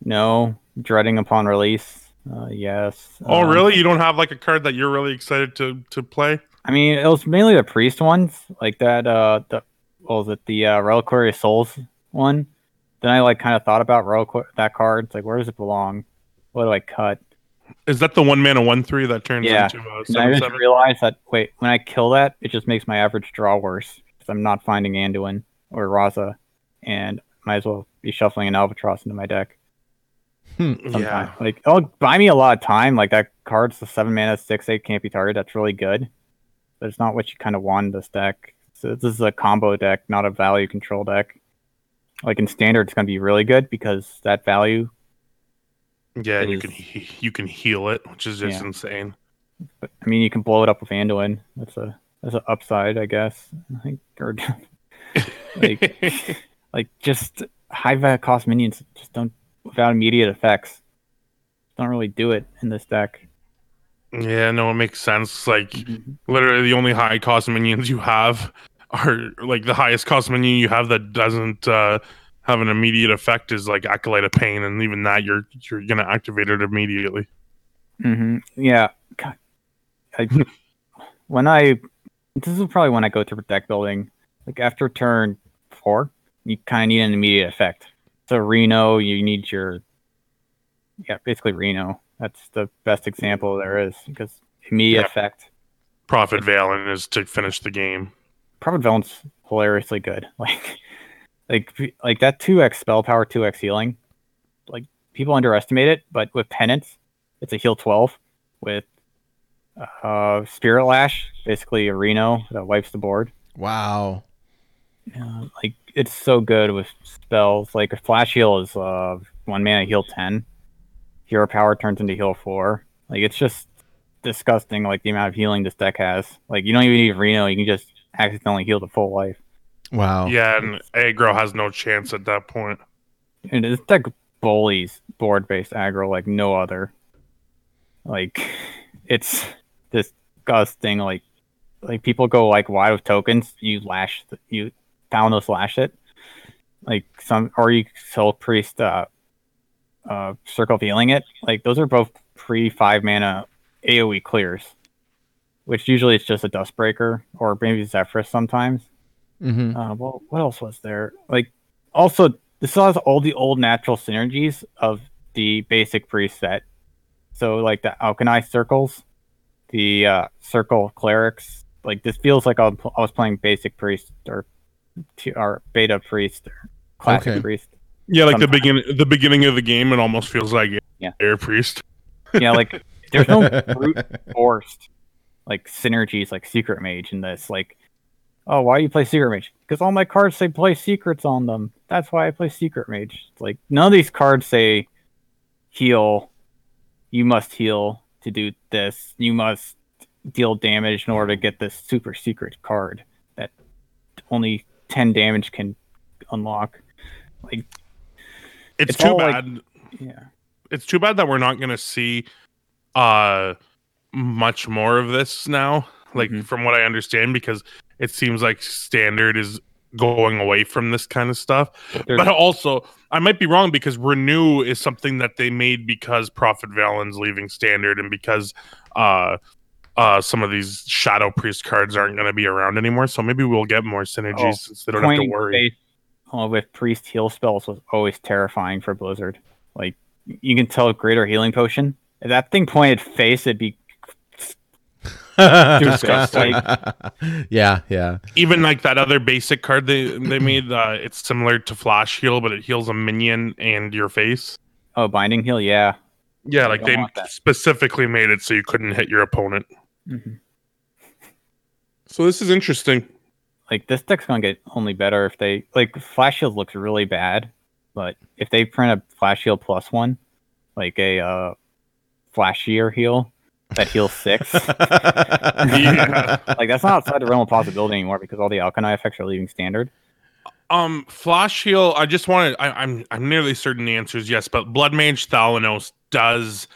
No. Dreading upon release. Uh, yes. oh Um, really? You don't have like a card that you're really excited to to play? I mean, it was mainly the priest ones, like that. Uh, the what was it? The uh, Reliquary of Souls one. Then I like kind of thought about Reliqu- that card. It's like, where does it belong? What do I cut? Is that the one mana one three that turns Yeah. into uh, I seven just seven? realized that wait, when I kill that, it just makes my average draw worse because I'm not finding Anduin or Raza, and might as well be shuffling an Albatross into my deck. Hmm, yeah. Like it'll buy me a lot of time. Like that card's the seven mana six eight can't be targeted. That's really good. But it's not what you kind of want in this deck. So this is a combo deck, not a value control deck. Like in standard, it's gonna be really good because that value. Yeah, and you can he- you can heal it, which is just Yeah. insane. But, I mean, you can blow it up with Anduin. That's a that's an upside, I guess. I think, or like like just high value cost minions just don't without immediate effects. Don't really do it in this deck. yeah, no, it makes sense. Like literally the only high cost minions you have are like the highest cost minion you have that doesn't uh have an immediate effect is like acolyte of pain and even that you're you're gonna activate it immediately Mm-hmm. Yeah. God. I, when I this is probably when I go through deck building. Like after turn four, you kind of need an immediate effect. So Reno, you need your yeah, basically Reno. That's the best example there is because immediate Yeah. effect. prophet velen is to finish the game Prophet Velen's hilariously good. Like like like that two X spell power, two X healing. Like people underestimate it, but with penance, it's a heal twelve with uh Spirit Lash, basically a Reno that wipes the board. wow. Uh, like it's so good with spells. Like a flash heal is uh one mana heal ten. Hero power turns into heal four. Like it's just disgusting like the amount of healing this deck has. Like you don't even need Reno, you can just accidentally heal the full life. Wow. yeah and aggro has no chance at that point. point And this deck bullies board based aggro like no other. Like it's disgusting. Like like people go like wide with tokens, you lash th- you Thalnos lash it. Like some or you soul priest uh uh circle of healing it. Like those are both pre five mana AoE clears. Which usually it's just a Duskbreaker or maybe Zephrys sometimes. hmm Uh, well, what else was there? Like, also, this has all the old natural synergies of the basic preset. So, like the Auchenai circles, the uh, circle clerics. Like, this feels like I was playing basic priest or, t- or beta priest or classic Okay. priest. yeah like the Sometimes. beginning the beginning of the game it almost feels like Yeah. air priest Yeah, like there's no brute forced like synergies like secret mage in this. Like, oh, why do you play secret mage? Because all my cards say play secrets on them. That's why I play secret mage. It's like none of these cards say heal. You must heal to do this. You must deal damage in order to get this super secret card that only ten damage can unlock. Like, it's, It's too all, like- bad yeah. it's too bad that we're not going to see uh much more of this now like Mhm. from what i understand because it seems like standard is going away from this kind of stuff There's- but also i might be wrong because renew is something that they made because prophet velen's leaving standard and because uh uh some of these shadow priest cards aren't going to be around anymore so maybe we'll get more synergies Oh, since they don't have to worry base, uh, with priest heal spells was always terrifying for Blizzard. Like you can tell greater healing potion. If that thing pointed face, it'd be Disgusting. yeah, yeah. even like that other basic card they they made uh it's similar to flash heal but it heals a minion and your face oh binding heal. Yeah, Yeah, like they specifically made it so you couldn't hit your opponent. Mhm. So this is interesting. Like this deck's gonna get only better if they like Flash Shield looks really bad, but if they print a Flash Shield plus one, like a uh, flashier heal that heals six, like that's not outside the realm of possibility anymore because all the Alchemy effects are leaving standard. Um, Flash Heal. I just wanted. I, I'm I'm nearly certain the answer is yes, but Blood Mage Thalnos does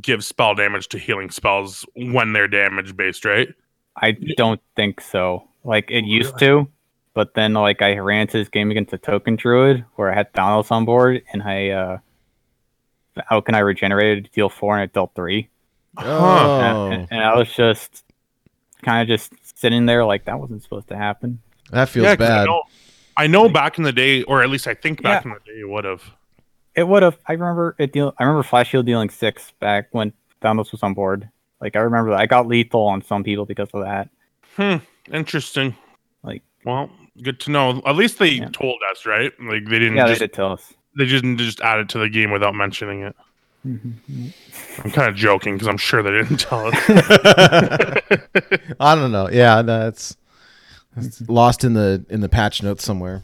give spell damage to healing spells when they're damage based, right? I don't think so. Like it used to, but then like I ran to this game against a token druid where I had Thalnos on board and I uh how can I regenerated to deal four and it dealt three. Oh. And, and I was just kind of just sitting there like that wasn't supposed to happen. that feels I bad. know, I know back in the day, or at least I think back in the day, it would have. It would have I remember it deal I remember Flash Heal dealing six back when Thalnos was on board. Like I remember that. I got lethal on some people because of that. Hmm. Interesting. Like- well, good to know. At least they Yeah. told us, right? Like they didn't Yeah, just they did tell us. they didn't just add it to the game without mentioning it. Mhm. I'm kind of joking because I'm sure they didn't tell us. I don't know. Yeah, that's it's lost in the in the patch notes somewhere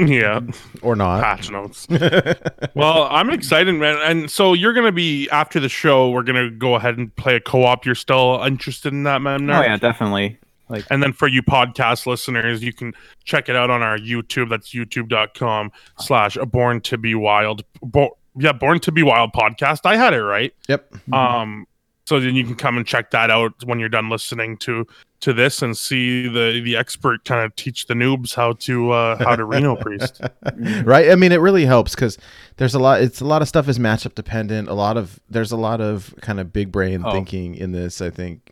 yeah, or not. patch notes. well, I'm excited, man. And so you're gonna be after the show. We're gonna go ahead and play a co-op. You're still interested in that, man? Oh yeah, definitely. Like And then for you podcast listeners, you can check it out on our YouTube. That's youtube.com slash born to be wild. Bo- yeah, born to be wild podcast. I had it right. Yep. Um, so then you can come and check that out when you're done listening to to this and see the the expert kind of teach the noobs how to uh how to Reno priest. right i mean it really helps because there's a lot it's a lot of stuff is matchup dependent a lot of there's a lot of kind of big brain Oh. thinking in this i think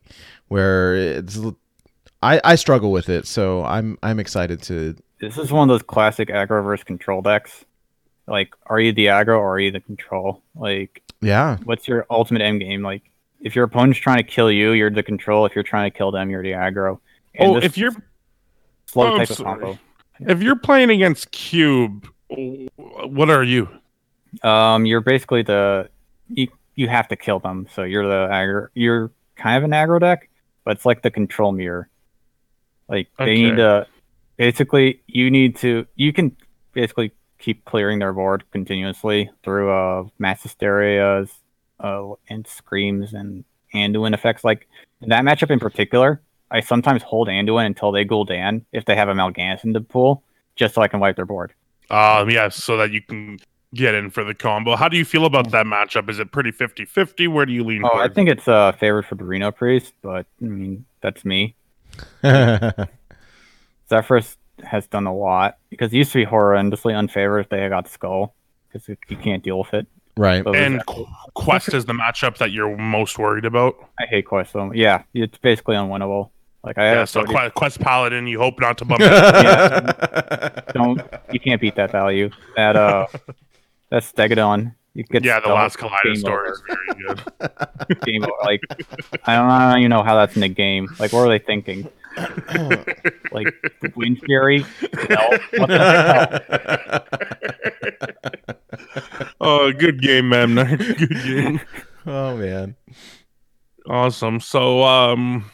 where it's i i struggle with it so i'm i'm excited to this is one of those classic aggro versus control decks. Like, are you the aggro or are you the control? Like, yeah what's your ultimate end game? Like, if your opponent's trying to kill you, you're the control. If you're trying to kill them, you're the aggro. And oh, if you're slow oh, type of sorry. combo. if you're playing against Cube, what are you? Um, you're basically the you, you have to kill them. So you're the aggro. You're kind of an aggro deck, but it's like the control mirror. Like they Okay. need to basically you need to you can basically keep clearing their board continuously through uh mass hysterias, uh and screams and Anduin effects. Like that matchup in particular, I sometimes hold Anduin until they Gul'dan if they have a Mal'Ganis in the pool, just so I can wipe their board. Um, yeah, so that you can get in for the combo. How do you feel about that matchup? Is it pretty 50-50? Where do you lean Oh, I think it's uh favorite for the Reno Priest, but I mean that's me. Zephrys has done a lot because it used to be horrendously unfavored if they got Skull because you can't deal with it. Right But with and Zephrys- Qu- Quest is the matchup that you're most worried about. I hate Quest so. Yeah, it's basically unwinnable. Like I Yeah, have so already- Quest, Quest Paladin, you hope not to bump it. don't you can't beat that value. That uh, that's Stegadon. You get yeah, the last game Kaleidosaur over. is very good. Game over. Like I don't, I don't even know how that's in the game. Like what are they thinking? Like Wind Fury? No. What the hell? oh, good game, man. good game. oh man Awesome. So, um,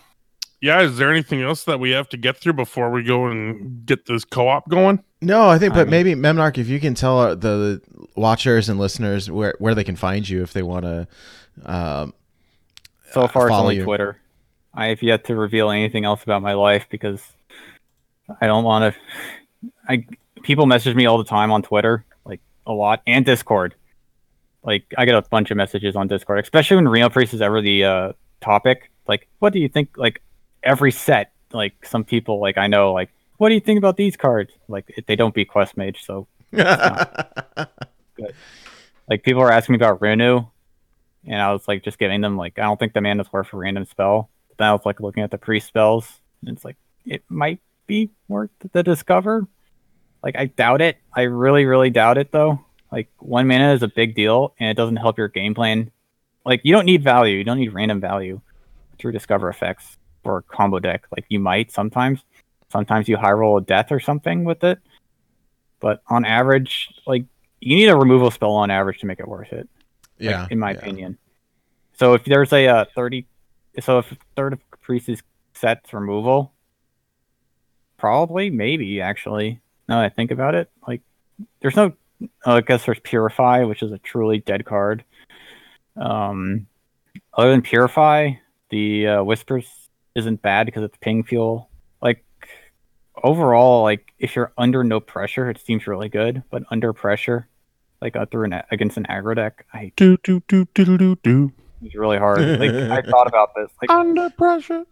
yeah, is there anything else that we have to get through before we go and get this co-op going? no i think I but mean- maybe memnarch if you can tell the watchers and listeners where where they can find you if they want to um So far, it's only you. Twitter. I have yet to reveal anything else about my life because I don't want to. I people message me all the time on Twitter, like a lot, and Discord. Like I get a bunch of messages on Discord, especially when Reno Priest is ever the uh, topic. Like, what do you think? Like every set, like some people, like I know, like what do you think about these cards? Like they don't beat Quest Mage, so like people are asking me about Renew, and I was like just giving them like I don't think the man is worth a random spell. Then I was like looking at the pre spells, and it's like it might be worth the discover. Like I doubt it. I really, really doubt it though. Like one mana is a big deal, and it doesn't help your game plan. Like you don't need value. You don't need random value through discover effects for a combo deck. Like you might sometimes. Sometimes you high roll a death or something with it. But on average, like you need a removal spell on average to make it worth it. like, Yeah, in my yeah. opinion. So if there's a uh, thirty, so if third of Caprice's sets removal, probably, maybe actually. Now that I think about it, like there's no, uh, I guess there's Purify, which is a truly dead card. Um, other than Purify, the uh, Whispers isn't bad because it's ping fuel. Like overall, like if you're under no pressure, it seems really good. But under pressure, like uh, through an against an aggro deck, I Do do do do do do. It's really hard. Like I thought about this. Like Under pressure.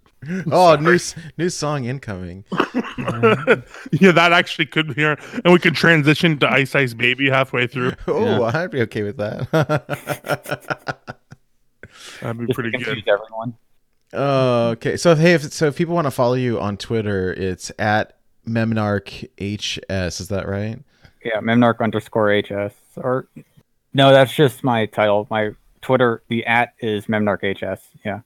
Oh, new new song incoming. yeah, that actually could be our, and we could transition to Ice Ice Baby halfway through. Oh, I'd be okay with that. That'd be just pretty good. everyone. Oh, okay. So hey, if so if people want to follow you on Twitter, it's at Memnarch HS. Is that right? Yeah, Memnarch underscore HS. Or no, that's just my title. My Twitter, the at is Memnarch HS. Yeah.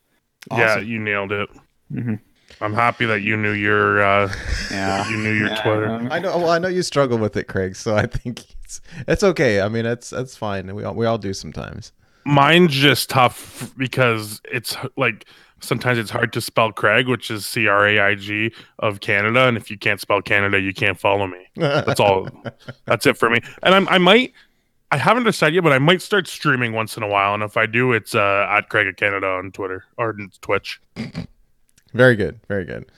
Yeah, you nailed it. hmm I'm happy that you knew your uh, Yeah. you knew your Yeah, Twitter. um, I know. Well, I know you struggle with it, Craig. So I think it's it's okay. I mean, it's that's fine. We all we all do sometimes. Mine's just tough because it's like sometimes it's hard to spell Craig, which is C R A I G of Canada, and if you can't spell Canada, you can't follow me. That's all. That's it for me. And I'm, I might. I haven't decided yet, but I might start streaming once in a while. And if I do, it's uh, at Craig of Canada on Twitter or Twitch. Very good. Very good.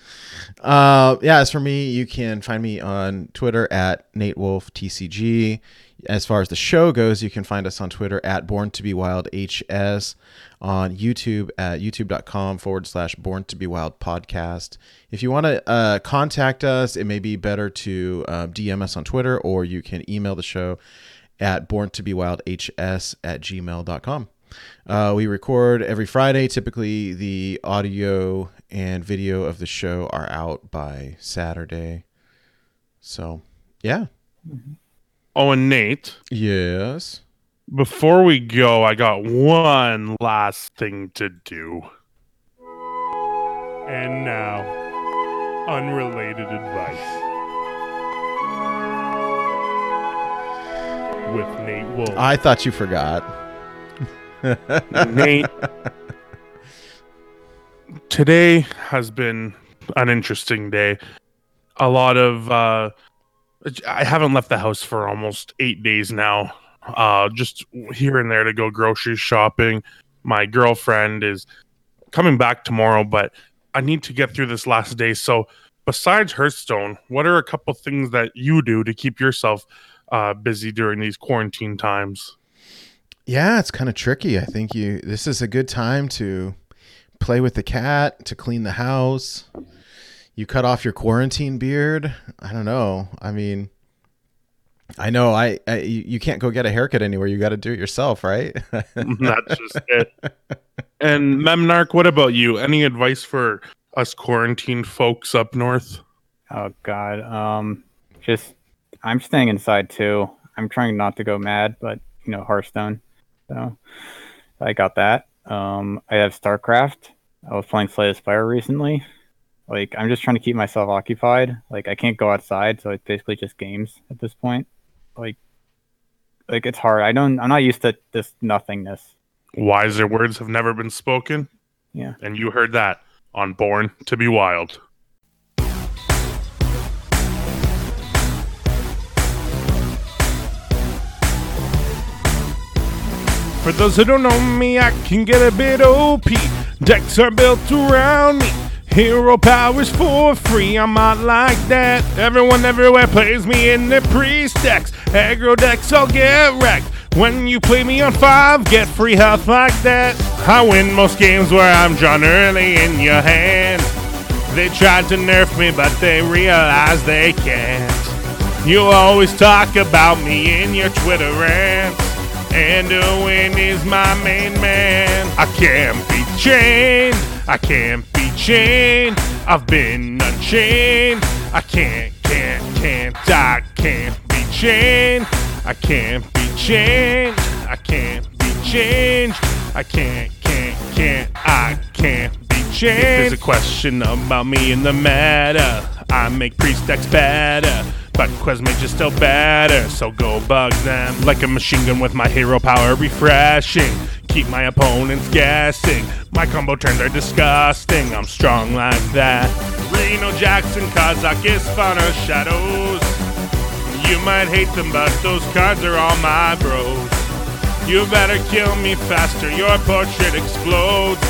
Uh, yeah, as for me, you can find me on Twitter at Nate Wolf TCG. As far as the show goes, you can find us on Twitter at Born to Be Wild HS, on YouTube at youtube.com forward slash Born to Be Wild podcast. If you want to uh, contact us, it may be better to uh, DM us on Twitter or you can email the show at born to be wild hs at gmail.com. Uh, we record every Friday. Typically, the audio and video of the show are out by Saturday. So, yeah. Oh, and Nate, Yes. before we go, I got one last thing to do. And now, unrelated advice. With Nate Wolf. I thought you forgot. Nate, today has been an interesting day. A lot of uh, I haven't left the house for almost eight days now. Uh, just here and there to go grocery shopping. My girlfriend is coming back tomorrow, but I need to get through this last day. So, besides Hearthstone, what are a couple things that you do to keep yourself uh, busy during these quarantine times? Yeah, it's kind of tricky. I think you this is a good time to play with the cat, to clean the house. You cut off your quarantine beard. I don't know. I mean, I know I, I you you can't go get a haircut anywhere. You got to do it yourself, right? That's just it. And Memnarch, what about you? Any advice for us quarantined folks up north? Oh God. Um, just I'm staying inside too. I'm trying not to go mad, but you know Hearthstone. So I got that. Um, I have StarCraft. I was playing Slay the Spire recently. Like I'm just trying to keep myself occupied. Like I can't go outside, so it's basically just games at this point. Like, like it's hard. I don't. I'm not used to this nothingness. Wiser words have never been spoken. Yeah. And you heard that on Born to Be Wild. For those who don't know me, I can get a bit OP. Decks are built around me. Hero powers for free. I'm not like that. Everyone everywhere plays me in their priest decks. Aggro decks, I'll get wrecked. When you play me on five, get free health like that. I win most games where I'm drawn early in your hand. They tried to nerf me, but they realize they can't. You always talk about me in your Twitter rants. Anduin is my main man. I can't be chained. I can't be chained. I've been unchained. I can't, can't, can't. I can't be chained. I can't be changed. I can't be changed. I can't, can't, can't. I can't be changed. If there's a question about me in the matter, I make priest decks better But Quest Mage is still better, so go bug them. Like a machine gun with my hero power refreshing. Keep my opponents guessing. My combo turns are disgusting. I'm strong like that. Reno Jackson, Kazakhstan of shadows. You might hate them, but those cards are all my bros. You better kill me faster, your portrait explodes.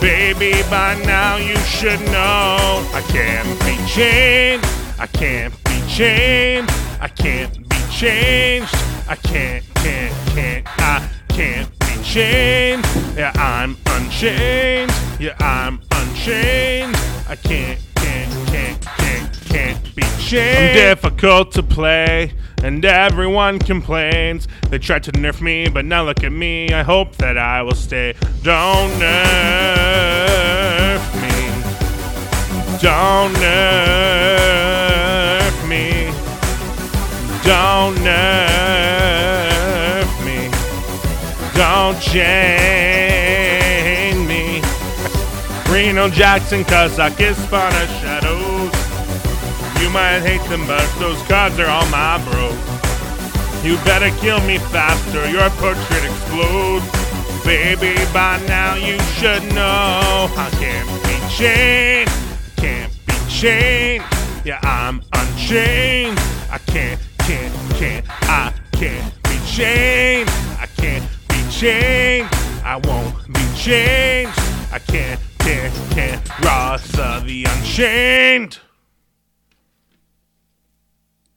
Baby, by now you should know I can't be chained. I can't be chained. I can't be changed. I can't, can't, can't. I can't be changed. Yeah, I'm unchained. Yeah, I'm unchained. I can't, can't, can't, can't, can't be changed. I'm difficult to play, and everyone complains. They tried to nerf me, but now look at me. I hope that I will stay. Don't nerf me. Don't nerf. Don't nerf me. Don't chain me. Reno Jackson, Kazakhstan of shadows. You might hate them, but those cards are all my bros. You better kill me faster, your portrait explodes. Baby, by now you should know I can't be chained, can't be chained. Yeah, I'm unchained. I can't, can't, can't, I can't be chained. I can't be chained. I won't be changed. I can't, can't, can't. Ross of the Unchained.